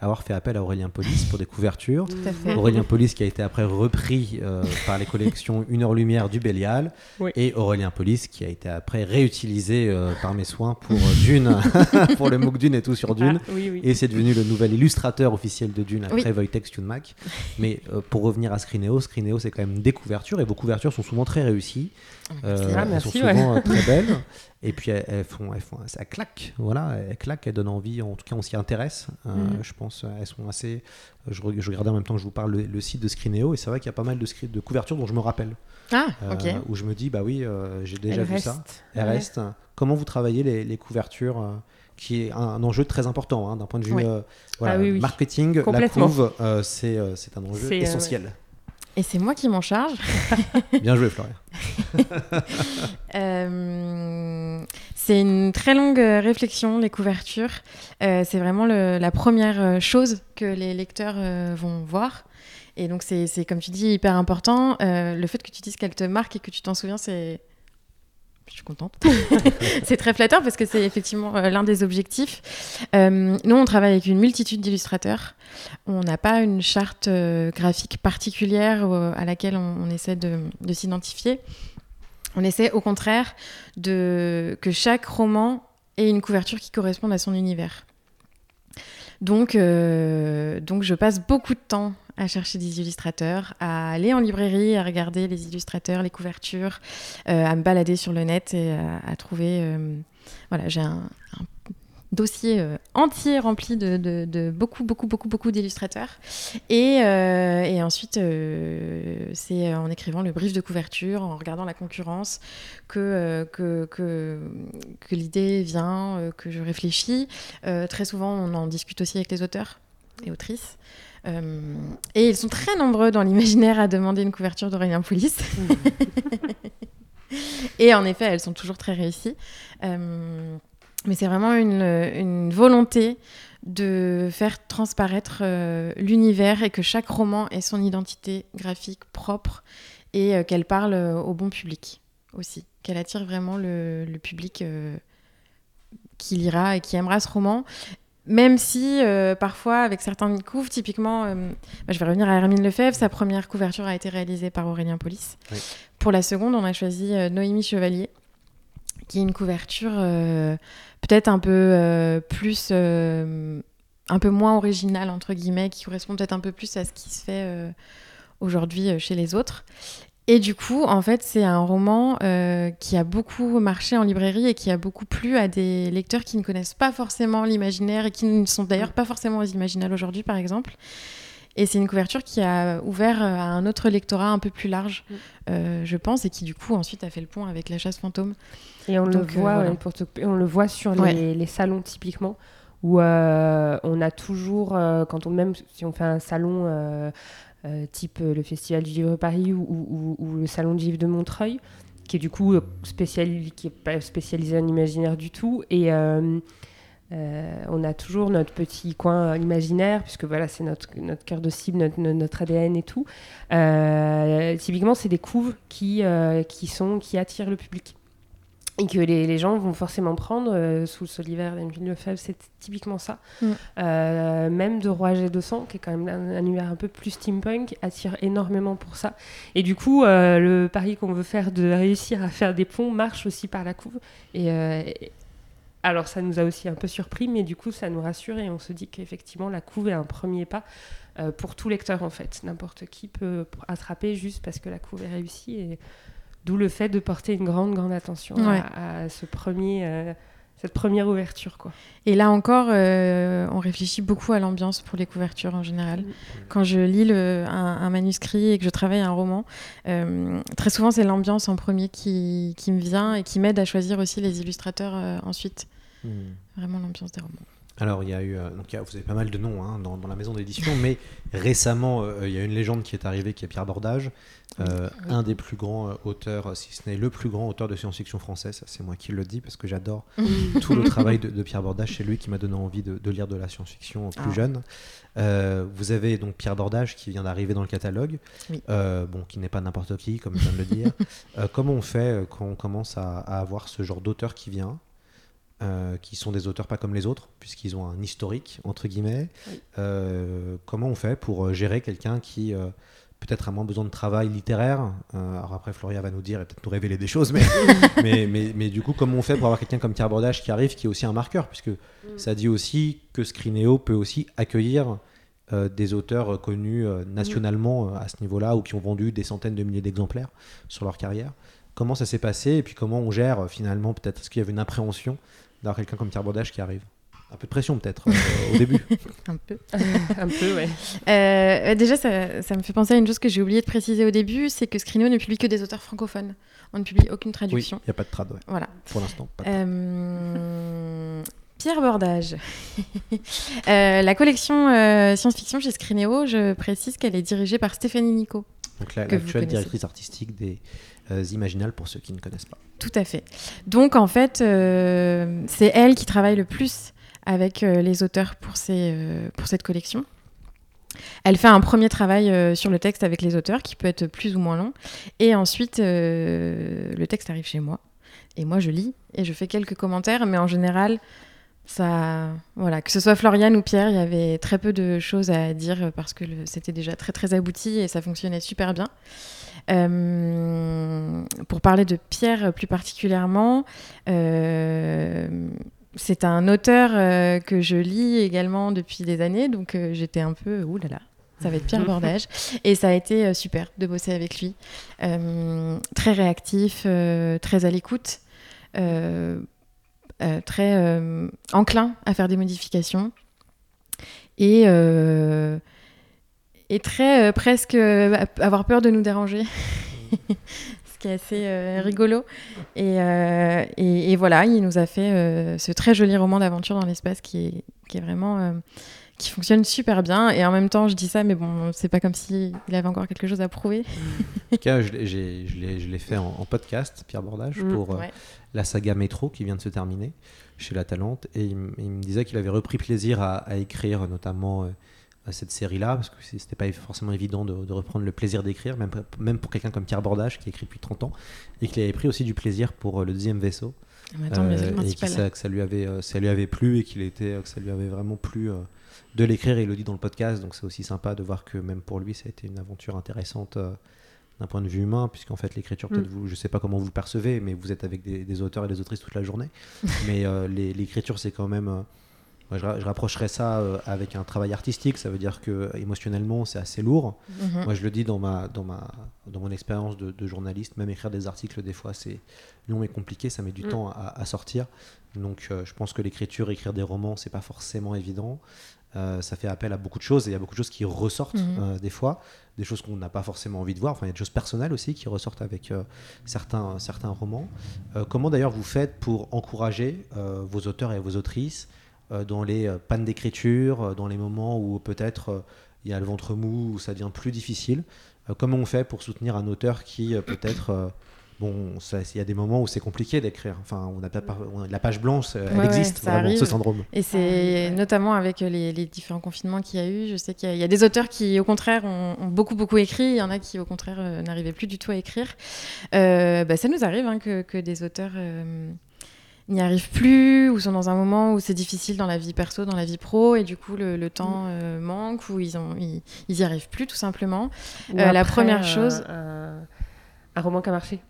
avoir fait appel à Aurélien Polis pour des couvertures.
Tout à fait.
Aurélien Polis qui a été après repris euh, par les collections Une heure lumière du Bélial
Oui.
et Aurélien Polis qui a été après réutilisé euh, par mes soins pour euh, Dune, pour le MOOC Dune et tout sur Dune.
Ah, oui, oui.
Et c'est devenu le nouvel illustrateur officiel de Dune après
Oui.
Wojtek Stunmack. Mais euh, pour revenir à Screeneo, Screeneo c'est quand même des couvertures et vos couvertures sont souvent très réussies. Euh,
Ah,
elles sont souvent euh, très belles. Et puis elles, elles font, elles font, ça claque, voilà, elles claquent, elles donnent envie. En tout cas, on s'y intéresse. Euh,
Mhm.
Je pense, elles sont assez. Je, je regardais en même temps que je vous parle le, le site de Screenéo et c'est vrai qu'il y a pas mal de, couvertures dont je me rappelle.
Ah,
Euh,
ok.
Où je me dis, bah oui, j'ai déjà
Elle
vu ça. Elles
Ouais.
restent. Comment vous travaillez les, les couvertures qui est un, un enjeu très important hein, d'un point de vue
Oui.
voilà,
Ah oui, oui.
marketing. La couve, c'est un enjeu essentiel.
Et c'est moi qui m'en charge.
Bien joué, Florian.
Euh, c'est une très longue euh, réflexion, les couvertures. Euh, c'est vraiment le- la première chose que les lecteurs euh, vont voir. Et donc, c'est, comme tu dis, hyper important. Le fait que tu dises qu'elle te marque et que tu t'en souviens, c'est. Je suis contente. c'est très flatteur parce que c'est effectivement euh, l'un des objectifs. Euh, nous, on travaille avec une multitude d'illustrateurs. On n'a pas une charte euh, graphique particulière à laquelle on, essaie de, de s'identifier. On essaie au contraire que chaque roman ait une couverture qui corresponde à son univers. Donc, donc je passe beaucoup de temps à chercher des illustrateurs, à aller en librairie, à regarder les illustrateurs, les couvertures, euh, à me balader sur le net et à, à trouver... euh, voilà, j'ai un, dossier euh, entier rempli de, beaucoup, beaucoup, beaucoup, beaucoup d'illustrateurs. Et, euh, ensuite, euh, c'est en écrivant le brief de couverture, en regardant la concurrence, que, euh, l'idée vient, euh, que je réfléchis. Euh, très souvent, on en discute aussi avec les auteurs et autrices. Euh, et ils sont très nombreux dans l'imaginaire à demander une couverture d'Aurélien Poulis. et en effet, elles sont toujours très réussies. Euh, mais c'est vraiment une, une volonté de faire transparaître euh, l'univers et que chaque roman ait son identité graphique propre et qu'elle parle au bon public aussi. Qu'elle attire vraiment le, le public qui lira et qui aimera ce roman. Même si euh, parfois, avec certains couves, typiquement, euh, bah, je vais revenir à Hermine Lefebvre, sa première couverture a été réalisée par Aurélien Polis.
Oui.
Pour la seconde, on a choisi euh, Noémie Chevalier, qui est une couverture peut-être un peu plus, un peu moins originale, entre guillemets, qui correspond peut-être un peu plus à ce qui se fait aujourd'hui chez les autres. Et du coup, en fait, c'est un roman euh, qui a beaucoup marché en librairie et qui a beaucoup plu à des lecteurs qui ne connaissent pas forcément l'imaginaire et qui ne sont d'ailleurs pas forcément aux imaginales aujourd'hui, par exemple. Et c'est une couverture qui a ouvert à un autre lectorat un peu plus large, euh, je pense, et qui du coup ensuite a fait le pont avec La chasse fantôme.
Et on le
euh,
voit,
voilà.
ouais, pour te couper, on le voit sur les,
Ouais.
les salons typiquement, où euh, on a toujours, euh, quand on même si on fait un salon euh, euh, type euh, le Festival du Livre Paris ou, le Salon du Livre de Montreuil, qui est du coup euh, qui est pas spécialisé en imaginaire du tout, et euh, euh, on a toujours notre petit coin imaginaire, puisque voilà, c'est notre, notre cœur de cible, notre, ADN et tout. Euh, typiquement, c'est des couves qui, euh, qui, sont, qui attirent le public. Et que les, les gens vont forcément prendre. euh, sous le solivaire d'Anne Lefebvre, c'est typiquement ça.
Mm.
Euh, même de Roi G 200, qui est quand même un, un univers un peu plus steampunk, attire énormément pour ça. Et du coup, euh, le pari qu'on veut faire de réussir à faire des ponts marche aussi par la couve. Et, et- alors, ça nous a aussi un peu surpris, mais du coup, ça nous rassure et on se dit qu'effectivement, la couve est un premier pas pour tout lecteur, en fait. N'importe qui peut attraper juste parce que la couve est réussie. Et d'où le fait de porter une grande, grande attention
Ouais.
à, à ce premier, euh, cette première ouverture. Quoi.
Et là encore, euh, on réfléchit beaucoup à l'ambiance pour les couvertures en général. Quand je lis le- un, un manuscrit et que je travaille un roman, euh, très souvent c'est l'ambiance en premier qui, qui me vient et qui m'aide à choisir aussi les illustrateurs euh, ensuite.
Hmm.
Vraiment l'ambiance des romans.
Alors, il y a eu, euh, donc il y a- vous avez pas mal de noms hein, dans, dans la maison d'édition, mais récemment, euh, il y a une légende qui est arrivée, qui est Pierre Bordage, euh, un des plus grands auteurs, si ce n'est le plus grand auteur de science-fiction français. Ça, c'est moi qui le dis parce que j'adore tout le travail de, de Pierre Bordage. C'est lui qui m'a donné envie de, de lire de la science-fiction plus
Ah.
jeune. Euh, vous avez donc Pierre Bordage qui vient d'arriver dans le catalogue,
Oui.
euh, bon, qui n'est pas n'importe qui, comme je viens de le dire. Euh, comment on fait quand on commence à, à avoir ce genre d'auteur qui vient? Euh, qui sont des auteurs pas comme les autres, puisqu'ils ont un historique, entre guillemets.
Oui.
Euh, comment on fait pour euh, gérer quelqu'un qui euh, peut-être a moins besoin de travail littéraire? Alors après, Floria va nous dire et peut-être nous révéler des choses, mais, mais, mais, mais du coup, comment on fait pour avoir quelqu'un comme Pierre Bordage qui arrive, qui est aussi un marqueur, puisque ça dit aussi que Scrineo peut aussi accueillir euh, des auteurs euh, connus euh, nationalement à ce niveau-là, ou qui ont vendu des centaines de milliers d'exemplaires sur leur carrière. comment ça s'est passé? Et puis comment on gère finalement peut-être est-ce qu'il y avait une appréhension d'avoir quelqu'un comme Pierre Bordage qui arrive un peu de pression peut-être euh, au début.
Un peu.
un peu, ouais.
Euh, déjà, ça, ça me fait penser à une chose que j'ai oublié de préciser au début, c'est que Scrino ne publie que des auteurs francophones. On ne publie aucune traduction.
il n'y a pas de trad, ouais,
Voilà.
pour l'instant. pas de trad.
Euh, Pierre Bordage. Euh, la collection euh, science-fiction chez Scrinéo, je précise qu'elle est dirigée par Stéphanie Nico.
Donc la-
que vous
l'actuelle
connaissez.
directrice artistique des Imaginales pour ceux qui ne connaissent pas.
Tout à fait. Donc en fait, euh, c'est elle qui travaille le plus avec euh, les auteurs pour, ces, euh, pour cette collection. Elle fait un premier travail euh, sur le texte avec les auteurs qui peut être plus ou moins long. Et ensuite, euh, le texte arrive chez moi. Et moi, je lis et je fais quelques commentaires. Mais en général, ça, voilà, que ce soit Floriane ou Pierre, il y avait très peu de choses à dire parce que c'était déjà très très abouti et ça fonctionnait super bien. Euh, pour parler de Pierre plus particulièrement, euh, c'est un auteur euh, que je lis également depuis des années, donc j'étais un peu ouh là là. Ça va être Pierre Bordage. Et ça a été super de bosser avec lui. Très réactif, très à l'écoute, très enclin à faire des modifications. Et, euh, et très euh, presque euh, avoir peur de nous déranger. Ce qui est assez euh, rigolo. Et, et, et voilà, il nous a fait ce très joli roman d'aventure dans l'espace qui est, qui est vraiment. qui fonctionne super bien. Et en même temps, je dis ça, mais bon, c'est pas comme s'il avait encore quelque chose à prouver.
En tout cas, je l'ai- fait en, en podcast, Pierre Bordage,
Mm.
pour euh, la saga Métro qui vient de se terminer chez La Talente. Et il, me disait qu'il avait repris plaisir à, à écrire, notamment euh, à cette série-là, parce que c'était pas forcément évident de, de reprendre le plaisir d'écrire, même, pour- même pour quelqu'un comme Pierre Bordage qui écrit depuis 30 ans, et qu'il avait pris aussi du plaisir pour euh, le deuxième vaisseau.
Mais attends, mais le
Euh, et ça, que ça lui avait, euh, ça lui avait plu et qu'il était, que ça lui avait vraiment plu de l'écrire et il le dit dans le podcast. Donc c'est aussi sympa de voir que même pour lui, ça a été une aventure intéressante d'un point de vue humain, puisqu'en fait l'écriture, peut-être
Mm.
vous, je sais pas comment vous le percevez, mais vous êtes avec des, des auteurs et des autrices toute la journée. mais euh, l'écriture, c'est quand même. Moi, je, je rapprocherais ça euh, avec un travail artistique. Ça veut dire que émotionnellement, c'est assez lourd.
Mhm.
Moi, je le dis dans, ma, dans, ma, dans mon expérience de, de journaliste, même écrire des articles, des fois, c'est long et compliqué, ça met du
Mm.
temps à, à sortir. Donc, euh, je pense que l'écriture, écrire des romans, c'est pas forcément évident. Euh, ça fait appel à beaucoup de choses et il y a beaucoup de choses qui ressortent
Mhm.
euh, des fois, des choses qu'on n'a pas forcément envie de voir. Enfin, il y a des choses personnelles aussi qui ressortent avec euh, certains, certains romans. Comment d'ailleurs vous faites pour encourager vos auteurs et vos autrices dans les euh, pannes d'écriture, euh, dans les moments où peut-être euh, il y a le ventre mou, où ça devient plus difficile Euh, Comment on fait pour soutenir un auteur qui euh, peut-être... euh, Bon, il y a des moments où c'est compliqué d'écrire. Enfin, on a pas, on- la page blanche, euh, elle
Ouais, ouais,
existe
ça
vraiment,
arrive.
ce syndrome.
Et c'est notamment avec les, les différents confinements qu'il y a eu. Je sais qu'il y, a- il y a des auteurs qui, au contraire, ont, ont beaucoup, beaucoup écrit. Il y en a qui, au contraire, euh, n'arrivaient plus du tout à écrire. Euh, bah, ça nous arrive hein, que, que des auteurs euh, n'y arrivent plus ou sont dans un moment où c'est difficile dans la vie perso, dans la vie pro, et du coup, le, le temps euh, manque ou ils, ont, ils, ils y arrivent plus, tout simplement. Euh, la première
euh,
chose-
Un, un roman qui a marché.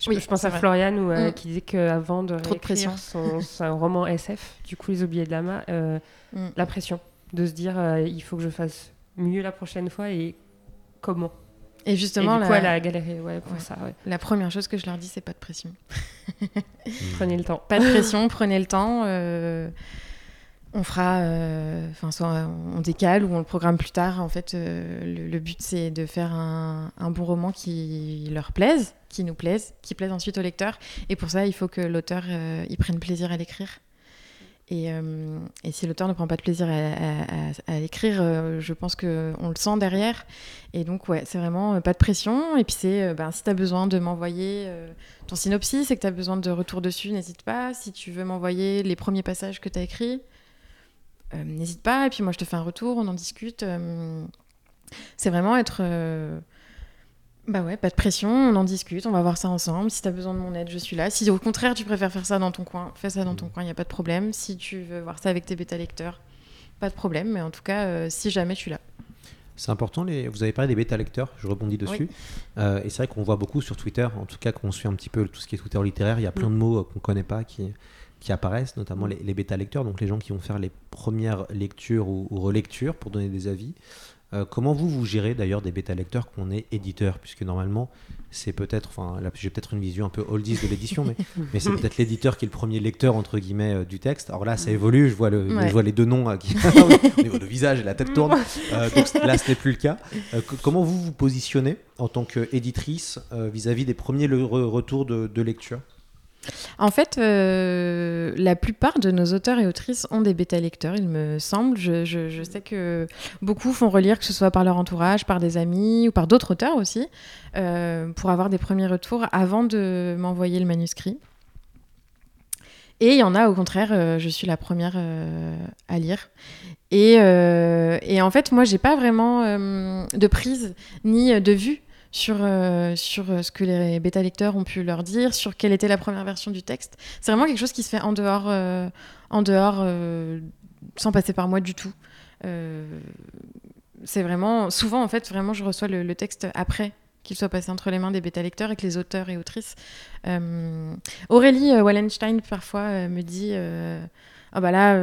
Je,
Oui,
je pense à
vrai.
Où, euh,
Mm.
qui disait qu'avant de
Trop de pression.
son, son roman SF, du coup Les Oubliés de Lama, euh,
Mm.
la pression de se dire il faut que je fasse mieux la prochaine fois et comment?
Et justement,
et du coup,
la,
elle a galéré ouais, pour
Ouais.
ça. ouais.
la première chose que je leur dis, c'est pas de pression.
Prenez le temps.
Pas de pression, prenez le temps. euh, on fera, euh, enfin, soit on décale ou on le programme plus tard. En fait, euh, le, le but c'est de faire un, un bon roman qui leur plaise, qui nous plaise, qui plaise ensuite au lecteur. Et pour ça, il faut que l'auteur euh, y prenne plaisir à l'écrire. Et, euh, et si l'auteur ne prend pas de plaisir à, à- l'écrire, euh, je pense qu'on le sent derrière. Et donc, ouais, c'est vraiment euh, pas de pression. Et puis, c'est ben, si tu as besoin de m'envoyer ton synopsis et que tu as besoin de retour dessus, n'hésite pas. Si tu veux m'envoyer les premiers passages que tu as écrits, n'hésite pas. Et puis, moi, je te fais un retour, on en discute. C'est vraiment être. Bah ouais, pas de pression, on en discute, on va voir ça ensemble. Si tu as besoin de mon aide, je suis là. Si au contraire tu préfères faire ça dans ton coin, fais ça dans ton coin, il n'y a pas de problème. Si tu veux voir ça avec tes bêta-lecteurs, pas de problème. Mais en tout cas, euh, si jamais je suis là.
C'est important, les... vous avez parlé des bêta-lecteurs, je rebondis dessus. Euh, et c'est vrai qu'on voit beaucoup sur Twitter, en tout cas qu'on suit un petit peu tout ce qui est Twitter littéraire, il y a plein de mots euh, qu'on ne connaît pas qui, qui apparaissent, notamment les, les bêta-lecteurs, donc les gens qui vont faire les premières lectures ou, ou relectures pour donner des avis. Euh, comment vous, vous gérez d'ailleurs des bêta-lecteurs qu'on est éditeur? Puisque normalement, c'est peut-être, enfin, là, j'ai peut-être une vision un peu oldies de l'édition, mais, mais c'est peut-être l'éditeur qui est le premier lecteur, entre guillemets, euh, du texte. Alors là, ça évolue, je vois, le,
Ouais.
je vois les deux noms euh, qui... au niveau de visage et la tête tourne. Euh, donc là, ce n'est plus le cas. Comment vous vous positionnez en tant qu'éditrice vis-à-vis des premiers le- re- retours de, de lecture?
En fait, euh, la plupart de nos auteurs et autrices ont des bêta-lecteurs, il me semble. Je, sais que beaucoup font relire, que ce soit par leur entourage, par des amis ou par d'autres auteurs aussi, euh, pour avoir des premiers retours avant de m'envoyer le manuscrit. Et il y en a, au contraire, euh, je suis la première à lire. Et, et en fait, moi, j'ai pas vraiment de prise ni de vue sur, euh, sur euh, ce que les bêta-lecteurs ont pu leur dire, sur quelle était la première version du texte. C'est vraiment quelque chose qui se fait en dehors, euh, en dehors sans passer par moi du tout. C'est vraiment, souvent en fait, vraiment, je reçois le, texte après qu'il soit passé entre les mains des bêta-lecteurs et que les auteurs et autrices. Aurélie Wallenstein, parfois, me dit Ah bah là,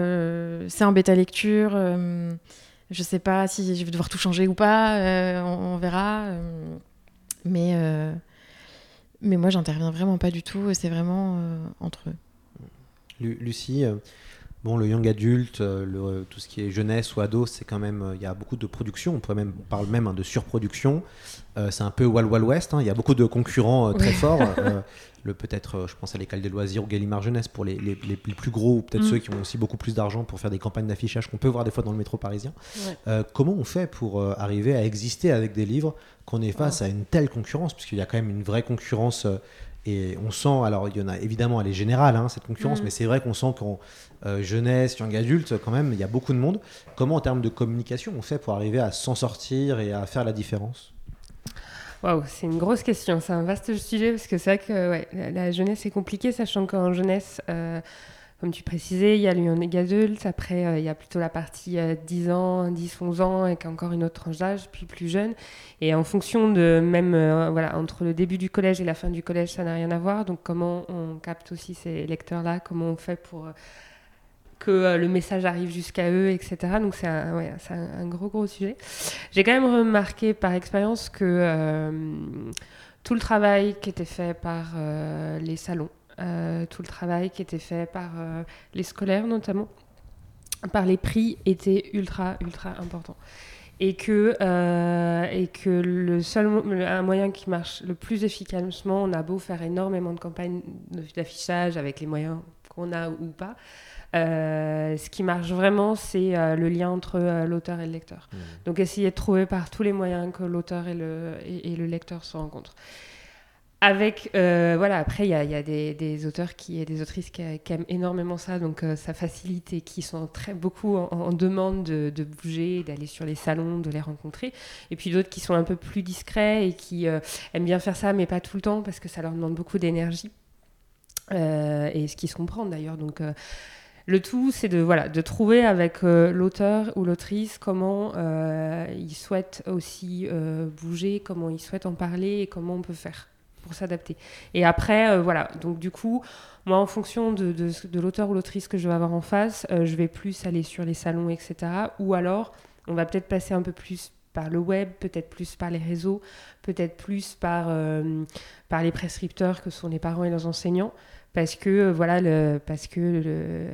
c'est en bêta-lecture. je sais pas si je vais devoir tout changer ou pas, on, verra. Mais, euh, mais moi, j'interviens vraiment pas du tout. C'est vraiment euh, entre eux.
Lu- Lucie, euh, bon, le young adulte, le- tout ce qui est jeunesse ou ado, c'est quand même, il y a beaucoup de production. On même, on parle même hein, de surproduction. Euh, c'est un peu Wild Wild West. hein. Il y a beaucoup de concurrents euh, très forts. Euh, le peut-être, euh, je pense à l'école des loisirs ou Gallimard Jeunesse pour les, les- les- les plus gros ou peut-être
Mm.
ceux qui ont aussi beaucoup plus d'argent pour faire des campagnes d'affichage qu'on peut voir des fois dans le métro parisien.
Ouais.
Euh, comment on fait pour euh, arriver à exister avec des livres qu'on est face à une telle concurrence? Puisqu'il y a quand même une vraie concurrence. euh, et on sent, alors il y en a évidemment, elle est générale, hein, cette concurrence,
Mm.
mais c'est vrai qu'on sent qu'en euh, jeunesse, young adulte, quand même, il y a beaucoup de monde. Comment, en termes de communication, on fait pour arriver à s'en sortir et à faire la différence?
Waouh, c'est une grosse question, c'est un vaste sujet parce que c'est vrai que ouais, la, jeunesse est compliquée, sachant qu'en jeunesse, euh, comme tu précisais, il y a le young adulte, après euh, il y a plutôt la partie euh, 10 ans, 10, 11 ans, avec encore une autre tranche d'âge, puis plus jeune. Et en fonction de même, euh, voilà, entre le début du collège et la fin du collège, ça n'a rien à voir. Donc comment on capte aussi ces lecteurs-là, comment on fait pour que euh, le message arrive jusqu'à eux, etc. Donc c'est un, gros gros sujet. J'ai quand même remarqué par expérience que euh, tout le travail qui était fait par euh, les salons, tout le travail qui était fait par les scolaires notamment, par les prix était ultra ultra important. Et que, et que le seul un moyen qui marche le plus efficacement, on a beau faire énormément de campagnes d'affichage avec les moyens qu'on a ou pas, ce qui marche vraiment, c'est euh, le lien entre euh, l'auteur et le lecteur. Donc essayer de trouver par tous les moyens que l'auteur et le, et, et le lecteur se rencontrent. Avec, euh, voilà, après, il y a, y a des, des auteurs qui, et des autrices qui, qui aiment énormément ça, donc euh, ça facilite et qui sont très beaucoup en, en demande de, de bouger, d'aller sur les salons, de les rencontrer. Et puis d'autres qui sont un peu plus discrets et qui euh, aiment bien faire ça, mais pas tout le temps, parce que ça leur demande beaucoup d'énergie. Euh, et ce qui se comprend d'ailleurs. Donc, euh, le tout, c'est de, voilà, de trouver avec euh, l'auteur ou l'autrice comment euh, il souhaite aussi euh, bouger, comment il souhaite en parler et comment on peut faire pour s'adapter. Et après, voilà, donc du coup, moi, en fonction de, de, l'auteur ou l'autrice que je vais avoir en face, je vais plus aller sur les salons, etc. Ou alors, on va peut-être passer un peu plus par le web, peut-être plus par les réseaux, peut-être plus par, par les prescripteurs que sont les parents et les enseignants parce que euh, voilà le parce que le euh,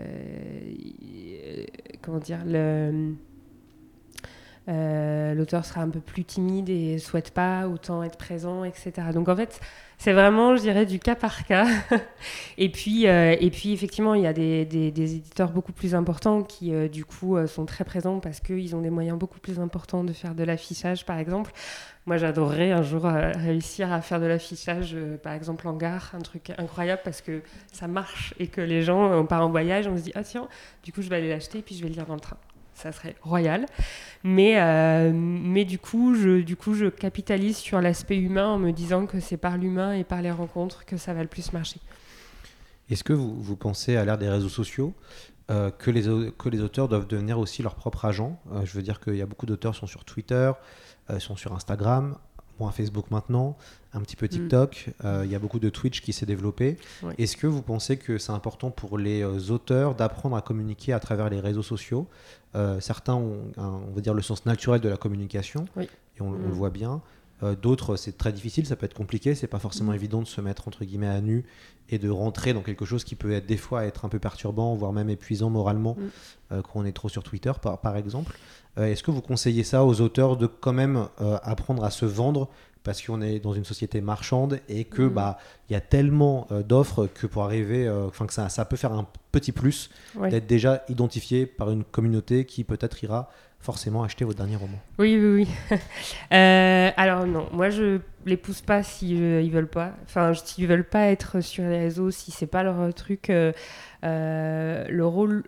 comment dire le euh, l'auteur sera un peu plus timide et souhaite pas autant être présent etc donc en fait c'est vraiment je dirais du cas par cas. Et puis euh, et puis effectivement il y a des, des, éditeurs beaucoup plus importants qui euh, du coup sont très présents parce qu'ils ont des moyens beaucoup plus importants de faire de l'affichage par exemple. Moi, j'adorerais un jour réussir à faire de l'affichage, par exemple en gare, un truc incroyable parce que ça marche et que les gens, on part en voyage, on se dit ah tiens, du coup je vais aller l'acheter puis je vais le lire dans le train. Ça serait royal. Mais, euh, mais du, coup, je, du coup, je capitalise sur l'aspect humain en me disant que c'est par l'humain et par les rencontres que ça va le plus marcher.
Est-ce que vous, vous pensez à l'ère des réseaux sociaux euh, que, les, que les auteurs doivent devenir aussi leur propre agent? Euh, Je veux dire qu'il y a beaucoup d'auteurs qui sont sur Twitter, sont sur Instagram. un Facebook maintenant, un petit peu TikTok, euh, il y a beaucoup de Twitch qui s'est développé. Est-ce que vous pensez que c'est important pour les auteurs d'apprendre à communiquer à travers les réseaux sociaux? Euh, Certains ont, un- on va dire, le sens naturel de la communication,
Oui.
et on, on
Mm.
le voit bien. Euh, D'autres, c'est très difficile, ça peut être compliqué, c'est pas forcément
Mm.
évident de se mettre entre guillemets à nu et de rentrer dans quelque chose qui peut être des fois être un peu perturbant, voire même épuisant moralement
Mm.
euh, quand on est trop sur Twitter, par, par exemple. Est-ce que vous conseillez ça aux auteurs de quand même apprendre à se vendre parce qu'on est dans une société marchande et que
Mm.
bah il y a tellement euh, d'offres que pour arriver, euh, enfin que ça, ça peut faire un petit plus
Ouais.
d'être déjà identifié par une communauté qui peut-être ira forcément acheter votre dernier roman.
Oui, oui, oui. Euh, alors non, moi je les pousse pas si euh, ils veulent pas. Enfin, s'ils veulent pas être sur les réseaux, si c'est pas leur truc. euh, le rôle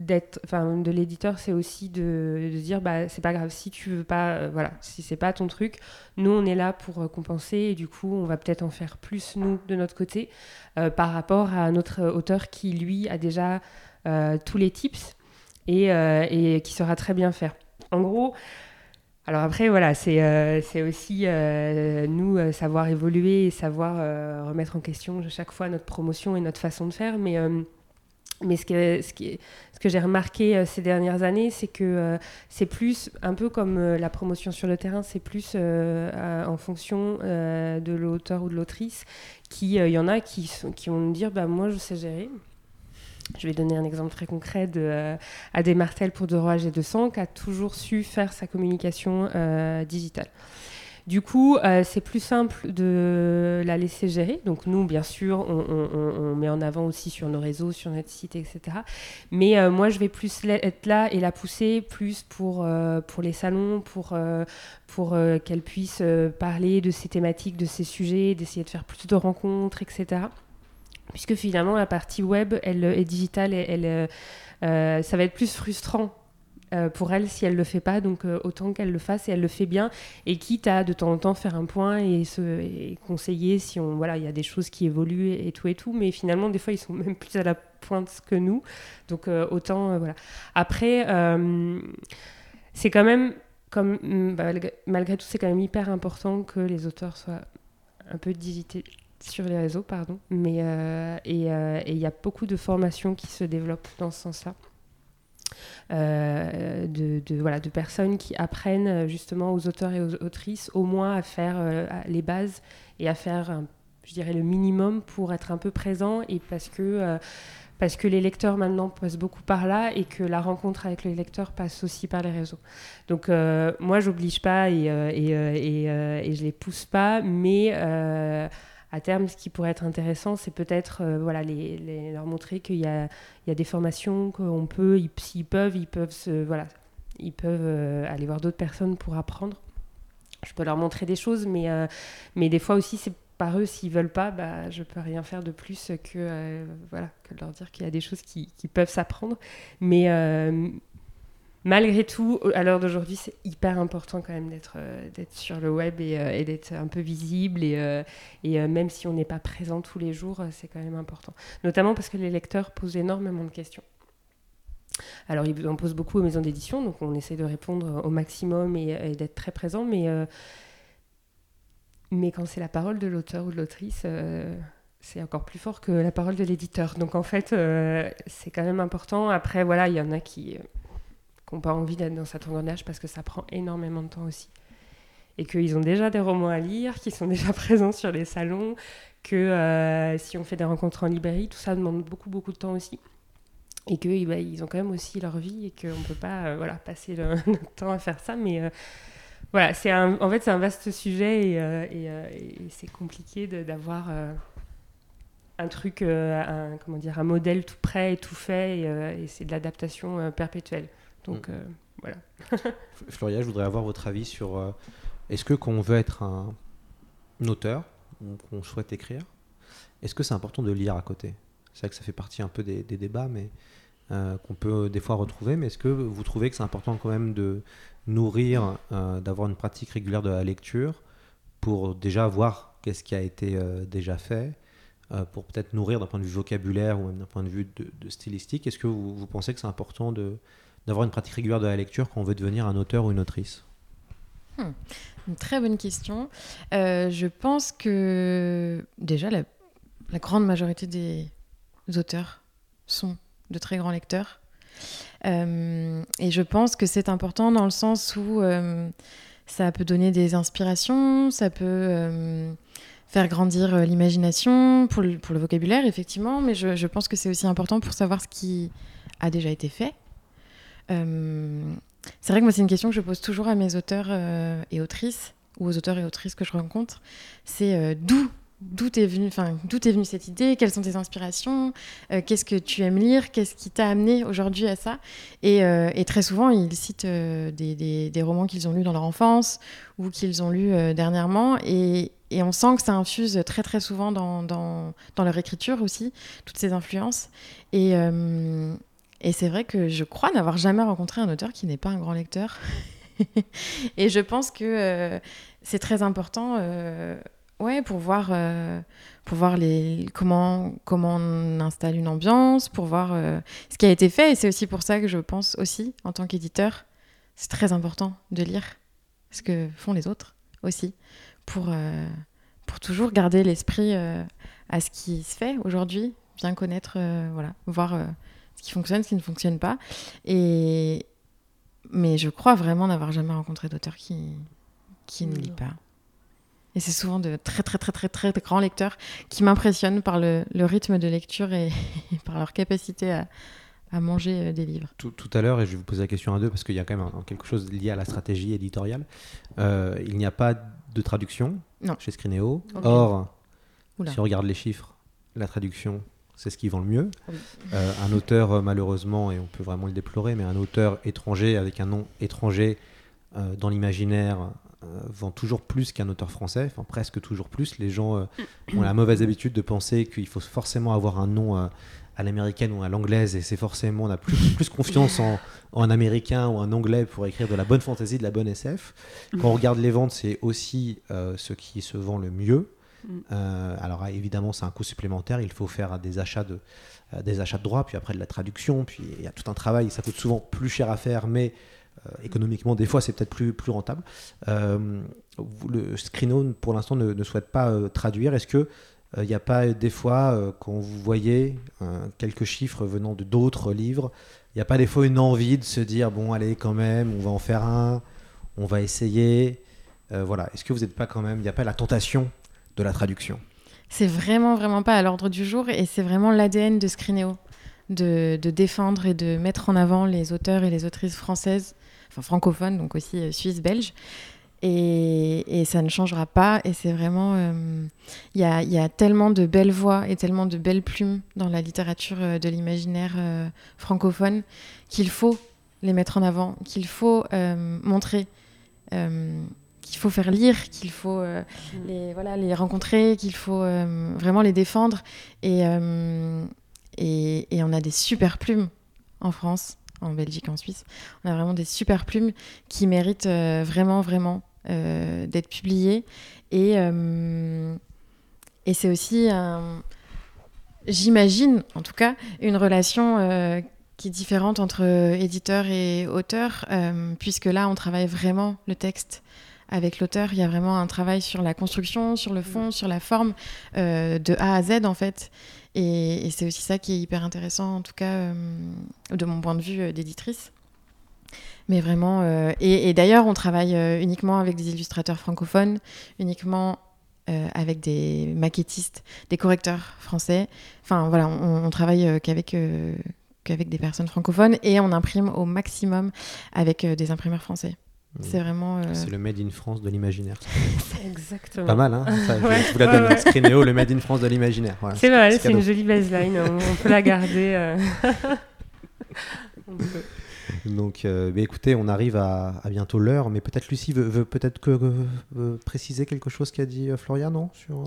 de l'éditeur, c'est aussi de, dire, bah, c'est pas grave si tu veux pas, euh, voilà, si c'est pas ton truc, nous on est là pour euh, compenser et du coup on va peut-être en faire plus nous de notre côté euh, par rapport à notre auteur qui lui a déjà tous les tips et, et qui saura très bien faire. En gros, alors après, voilà, c'est c'est aussi nous savoir évoluer et savoir remettre en question chaque fois notre promotion et notre façon de faire. Mais, mais ce que, ce qui est- ce que j'ai remarqué euh, ces dernières années, c'est que euh, c'est plus, un peu comme euh, la promotion sur le terrain, c'est plus en fonction de l'auteur ou de l'autrice. qui, Il y en a qui, qui vont me dire bah, Moi, je sais gérer. Je vais donner un exemple très concret de euh, Adé Martel pour De Roage et de Sang, qui a toujours su faire sa communication digitale. Du coup, euh, c'est plus simple de la laisser gérer. Donc nous, bien sûr, on, met en avant aussi sur nos réseaux, sur notre site, etc. Mais euh, moi, je vais plus être là et la pousser plus pour, euh, pour les salons, pour, pour qu'elle puisse parler de ces thématiques, de ces sujets, d'essayer de faire plus de rencontres, etc puisque finalement la partie web elle est digitale elle, ça va être plus frustrant euh, pour elle si elle le fait pas. Donc euh, autant qu'elle le fasse et elle le fait bien. Et quitte à de temps en temps faire un point et se conseiller si on voilà il y a des choses qui évoluent et, tout et tout. Mais finalement des fois ils sont même plus à la pointe que nous. Donc euh, autant voilà. Après c'est quand même comme mm, bah, malgré- tout c'est quand même hyper important que les auteurs soient un peu digités sur les réseaux, pardon. Mais, et il y a beaucoup de formations qui se développent dans ce sens-là. Euh, de, voilà, de personnes qui apprennent euh, justement aux auteurs et aux autrices au moins à faire euh, les bases et à faire, je dirais, le minimum pour être un peu présent et parce que, parce que les lecteurs maintenant passent beaucoup par là et que la rencontre avec les lecteurs passe aussi par les réseaux. Donc moi, j'oblige pas et, et, et, et je les pousse pas, mais à terme, ce qui pourrait être intéressant, c'est peut-être euh, voilà, les, leur montrer qu'il y y a des formations qu'on peut, ils- s'ils peuvent, ils peuvent, se, voilà, ils peuvent euh, aller voir d'autres personnes pour apprendre. Je peux leur montrer des choses, mais, euh, mais des fois aussi, c'est par eux, s'ils veulent pas, bah, je peux rien faire de plus que, voilà, que leur dire qu'il y a des choses qui, qui peuvent s'apprendre. Mais, malgré tout, à l'heure d'aujourd'hui, c'est hyper important quand même d'être euh, sur le web et, euh, et d'être un peu visible. Et, euh, même si on n'est pas présent tous les jours, c'est quand même important. Notamment parce que les lecteurs posent énormément de questions. Alors, ils en posent beaucoup aux maisons d'édition, donc on essaie de répondre au maximum et, d'être très présent. Mais, quand c'est la parole de l'auteur ou de l'autrice, c'est encore plus fort que la parole de l'éditeur. Donc en fait, c'est quand même important. Après, voilà, il y en a qui euh, n'ont pas envie d'être dans cet engrenage parce que ça prend énormément de temps aussi. Et qu'ils ont déjà des romans à lire, qu'ils sont déjà présents sur les salons, que euh, si on fait des rencontres en librairie, tout ça demande beaucoup, beaucoup de temps aussi. Et qu'ils bah, ils ont quand même aussi leur vie et qu'on ne peut pas euh, voilà, passer le, notre temps à faire ça. Mais euh, voilà, c'est en fait, c'est un vaste sujet et, c'est compliqué d'avoir un truc, un, comment dire, un modèle tout prêt et tout fait. Et, c'est de l'adaptation perpétuelle. Donc
Mm.
euh, voilà.
Floria, je voudrais avoir votre avis sur euh, est-ce que quand on veut être un, un auteur, ou qu'on souhaite écrire, est-ce que c'est important de lire à côté? C'est vrai que ça fait partie un peu des, des débats, mais euh, qu'on peut des fois retrouver. Mais est-ce que vous trouvez que c'est important quand même de nourrir, euh, d'avoir une pratique régulière de la lecture pour déjà voir qu'est-ce qui a été euh, déjà fait pour peut-être nourrir d'un point de vue vocabulaire ou même d'un point de vue de, de stylistique, est-ce que vous, vous pensez que c'est important de, d'avoir une pratique régulière de la lecture quand on veut devenir un auteur ou une autrice
Hmm. Très bonne question. Euh, je pense que déjà la, grande majorité des auteurs sont de très grands lecteurs. Euh, et je pense que c'est important dans le sens où euh, ça peut donner des inspirations, ça peut faire grandir l'imagination pour le, vocabulaire, effectivement, mais je pense que c'est aussi important pour savoir ce qui a déjà été fait. Euh, c'est vrai que moi, c'est une question que je pose toujours à mes auteurs euh, et autrices, ou aux auteurs et autrices que je rencontre. C'est euh, d'où D'où est venue, enfin, est venue cette idée? Quelles sont tes inspirations? Qu'est-ce que tu aimes lire? Qu'est-ce qui t'a amené aujourd'hui à ça? Et, très souvent, ils citent des, des- romans qu'ils ont lus dans leur enfance ou qu'ils ont lus dernièrement. Et, et on sent que ça infuse très très souvent dans, dans, dans leur écriture aussi, toutes ces influences. Et, et c'est vrai que je crois n'avoir jamais rencontré un auteur qui n'est pas un grand lecteur. et je pense que euh, c'est très important euh, ouais, pour voir, euh, pour voir les, comment, comment on installe une ambiance, pour voir ce qui a été fait. Et c'est aussi pour ça que je pense aussi, en tant qu'éditeur, c'est très important de lire ce que font les autres aussi, pour, pour toujours garder l'esprit à ce qui se fait aujourd'hui, bien connaître, voilà, voir ce qui fonctionne, ce qui ne fonctionne pas. Et... Mais je crois vraiment n'avoir jamais rencontré d'auteur qui, qui ne lit pas. Et c'est souvent de très très très très très grands lecteurs qui m'impressionnent par le, le rythme de lecture et, et par leur capacité à, à manger euh, des livres.
Tout, tout à l'heure, et je vais vous poser la question à deux parce qu'il y a quand même un- quelque chose lié à la stratégie éditoriale. Euh, il n'y a pas de traduction
Non.
chez Scrinéo.
Ok.
Or,
Oula.
si on regarde les chiffres, la traduction, c'est ce qui vend le mieux.
Oui.
Euh, un auteur, euh, malheureusement, et on peut vraiment le déplorer, mais un auteur étranger avec un nom étranger euh, dans l'imaginaire euh, vend toujours plus qu'un auteur français, enfin presque toujours plus. Les gens ont la mauvaise habitude de penser qu'il faut forcément avoir un nom à l'américaine ou à l'anglaise, et c'est forcément, on a plus, plus confiance en, en un américain ou un anglais pour écrire de la bonne fantasy, de la bonne SF. Quand on regarde les ventes, c'est aussi ce qui se vend le mieux.
Mm.
Euh, alors ah, évidemment, c'est un coût supplémentaire. Il faut faire des achats de euh, des achats de droits, puis après de la traduction, puis il y a tout un travail. Ça coûte souvent plus cher à faire, mais euh, économiquement, des fois, c'est peut-être plus plus rentable. Le Scrino, pour l'instant, ne, souhaite pas traduire. Est-ce que il n'y a pas des fois, quand vous voyez quelques chiffres venant de d'autres livres, il n'y a pas des fois une envie de se dire bon, allez, quand même, on va en faire un, on va essayer. Voilà. Est-ce que vous n'êtes pas quand même, il n'y a pas la tentation de la traduction
C'est vraiment, vraiment pas à l'ordre du jour et c'est vraiment l'ADN de Scrinéo, de, défendre et de mettre en avant les auteurs et les autrices françaises, enfin francophones, donc aussi euh, suisses, belges. Et, ça ne changera pas. Et c'est vraiment. euh, Il y, a, tellement de belles voix et tellement de belles plumes dans la littérature euh, de l'imaginaire francophone qu'il faut les mettre en avant, qu'il faut montrer. Qu'il faut faire lire, qu'il faut euh, les, voilà, les rencontrer, qu'il faut euh, vraiment les défendre. Et, euh, et, et on a des super plumes en France, en Belgique, en Suisse. On a vraiment des super plumes qui méritent vraiment, vraiment d'être publiées. Et, et c'est aussi, j'imagine en tout cas, une relation qui est différente entre éditeur et auteur, euh, puisque là, on travaille vraiment le texte avec l'auteur. Il y a vraiment un travail sur la construction, sur le fond, sur la forme, euh, de A à Z en fait. Et, c'est aussi ça qui est hyper intéressant, en tout cas, euh, de mon point de vue euh, d'éditrice. Mais vraiment, et, d'ailleurs, on travaille uniquement avec des illustrateurs francophones, uniquement avec des maquettistes, des correcteurs français. Enfin voilà, on, on travaille qu'avec qu'avec des personnes francophones et on imprime au maximum avec des imprimeurs français. C'est vraiment. euh,
C'est le Made in France de l'imaginaire.
Exactement.
Pas mal, hein Ça, je,
Ouais,
vous la
ouais,
donne.
ouais.
Scrinéo, le Made in France de l'imaginaire. Voilà,
C'est mal,
petit
c'est une jolie baseline, on, on peut la garder. euh. On peut.
Donc, euh, bah, écoutez, on arrive à, à bientôt l'heure, mais peut-être Lucie veut, veut peut-être que, veut préciser quelque chose qu'a dit euh, Florian, non sur...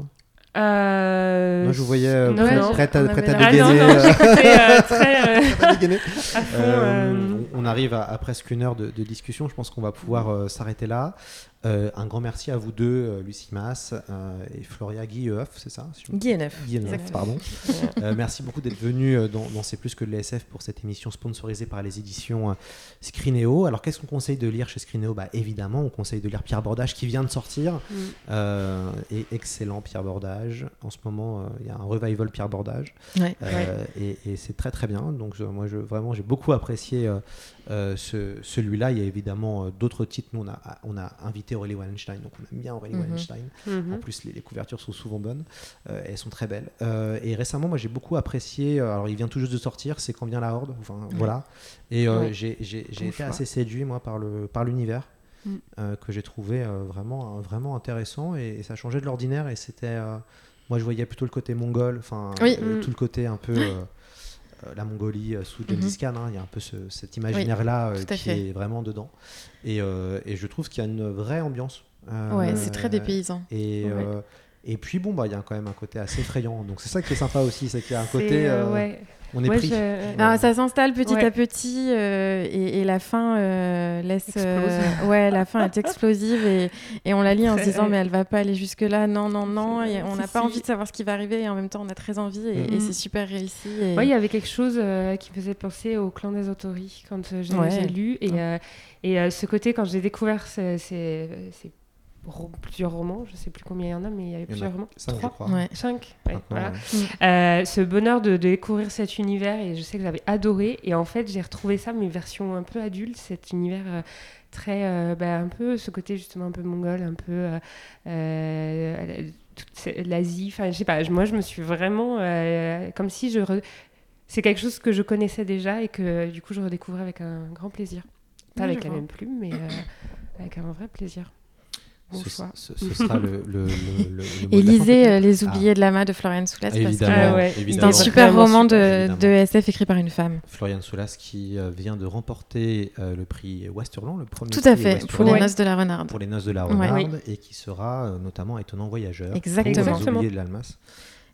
Euh,
Moi, je vous voyais euh,
non,
prête,
non.
prête à,
on
prête
avait
à dégainer. euh, on arrive à, à presque une heure de, de discussion. Je pense qu'on va pouvoir euh, s'arrêter là. Euh, un grand merci à vous deux, Lucie Mas euh, et Floria Guilleuf, c'est ça
Exactement.
pardon. Euh, merci beaucoup d'être venu euh, dans, dans C'est plus que de l'ESF pour cette émission sponsorisée par les éditions Scrinéo. Alors, qu'est-ce qu'on conseille de lire chez Scrinéo bah, Évidemment, on conseille de lire Pierre Bordage qui vient de sortir.
Mm.
Euh, et excellent Pierre Bordage. En ce moment, euh, il y a un revival Pierre Bordage.
Ouais.
Euh, Et, et c'est très très bien. Donc, je- moi, je, vraiment, j'ai beaucoup apprécié euh, euh, ce- celui-là. Il y a évidemment euh, d'autres titres. Nous, on a, on a invité Aurélie Wallenstein. Donc, on aime bien Aurélie
Mhm.
Wallenstein.
mhm.
En plus, les, les couvertures sont souvent bonnes. Euh, elles sont très belles. Euh, et récemment, moi, j'ai beaucoup apprécié. euh, alors, il vient tout juste de sortir. C'est Quand vient la Horde. Enfin, voilà. Et euh, j'ai été assez séduit, moi, par le par l'univers.
Mm.
euh, que j'ai trouvé euh, vraiment, euh, vraiment intéressant et, et ça changeait de l'ordinaire et c'était moi je voyais plutôt le côté mongol enfin
Oui.
Mm.
tout le côté un peu la Mongolie sous Gengis
Mhm.
Khan hein, il y a un peu ce- cet imaginaire là
tout à
qui
fait.
est vraiment dedans et, et je trouve qu'il y a une vraie ambiance
Ouais, c'est très dépaysant.
et,
Ouais.
et puis bon bah il y a quand même un côté assez effrayant donc c'est ça qui est sympa aussi c'est qu'il y a un côté
ouais.
On est
Ouais,
pris
je-
Non, ça s'installe petit
Ouais.
à petit euh, et, et la fin euh, laisse. Euh, ouais, la fin est explosive et, et on la lit en se disant mais elle va pas aller jusque là, non non non et on n'a pas
si.
envie de savoir ce qui va arriver et en même temps on a très envie et,
Mhm.
et c'est super réussi. Et...
Ouais, il y avait quelque chose euh, qui me faisait penser au clan des Autori quand j'ai lu. Et,
Ouais.
euh, et euh, ce côté, quand j'ai découvert ces, ces- ces plusieurs romans, je sais plus combien il y en a, mais il y avait
Il y en a
plusieurs romans.
cinq, je
Trois
crois.
Ouais.
Cinq ouais, voilà.
ouais.
Euh, ce bonheur de, de découvrir cet univers et je sais que j'avais adoré et en fait j'ai retrouvé ça mais version un peu adulte cet univers euh, très euh, bah, un peu ce côté justement un peu mongol un peu euh, euh, toute l'Asie enfin je sais pas je- moi je me suis vraiment euh, comme si je re- c'est quelque chose que je connaissais déjà et que du coup je redécouvrais avec un grand plaisir pas avec
je
la
vois.
même plume mais euh, avec un vrai plaisir bon
ce,
choix
ce- ce sera le, le,
Et lisez euh, Les Oubliés de Lama de Florian Soulas parce que
Ah ouais.
c'est un super
Vraiment
roman de,
super,
de SF écrit par une femme.
Florian Soulas qui euh, vient de remporter euh, le prix Westerland, le premier
Tout à
prix
fait, pour les noces de la renarde.
pour les noces de la
Ouais.
renarde et qui sera euh, notamment étonnant voyageur.
Exactement.
Les
Exactement.
oubliés de l'Almas.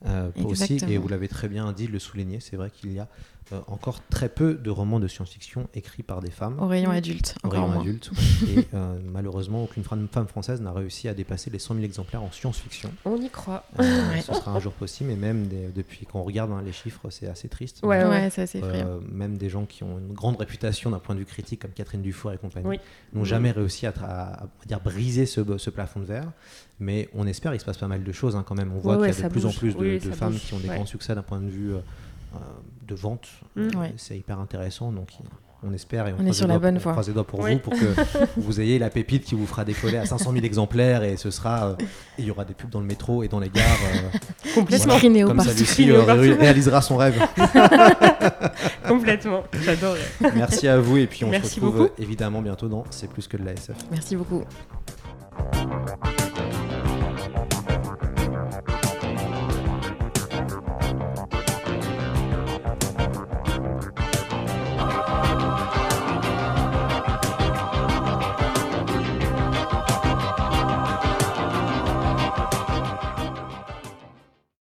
Euh, aussi, et vous l'avez très bien dit, le souligner, c'est vrai qu'il y a euh, encore très peu de romans de science-fiction écrits par des femmes.
Au rayon adulte,
au rayon
moins.
adulte. et euh, malheureusement, aucune femme française n'a réussi à dépasser les 100 000 exemplaires en science-fiction.
on y croit
Euh,
Ouais.
Ce sera un jour possible, mais même des- depuis qu'on regarde hein, les chiffres, c'est assez triste.
Ouais,
Ouais,
ouais.
ça c'est effrayant.
Euh, même des gens qui ont une grande réputation d'un point de vue critique, comme Catherine Dufour et compagnie,
Oui.
n'ont jamais réussi à, tra- à- à dire, briser ce, ce plafond de verre. Mais on espère, il se passe pas mal de choses hein, quand même. On voit qu'il y a de plus en plus de,
Oui,
de
ça
femmes
bouge.
qui ont des
Ouais.
grands succès d'un point de vue de vente.
Mm.
Euh,
Ouais.
C'est hyper intéressant. Donc on espère et on,
On est
croise
sur
les
la
doigts-
bonne
on
voie.
croise les doigts pour
Oui.
vous, pour que vous ayez la pépite qui vous fera décoller à 500 000 exemplaires et ce sera, euh, il y aura des pubs dans le métro et dans les gares. euh,
complètement
voilà. Comme ça. Lucie euh, ré- réalisera son rêve.
complètement j'adorais
Merci à vous et puis on
Merci
se retrouve
beaucoup.
euh, évidemment bientôt dans C'est plus que de la SF.
Merci beaucoup.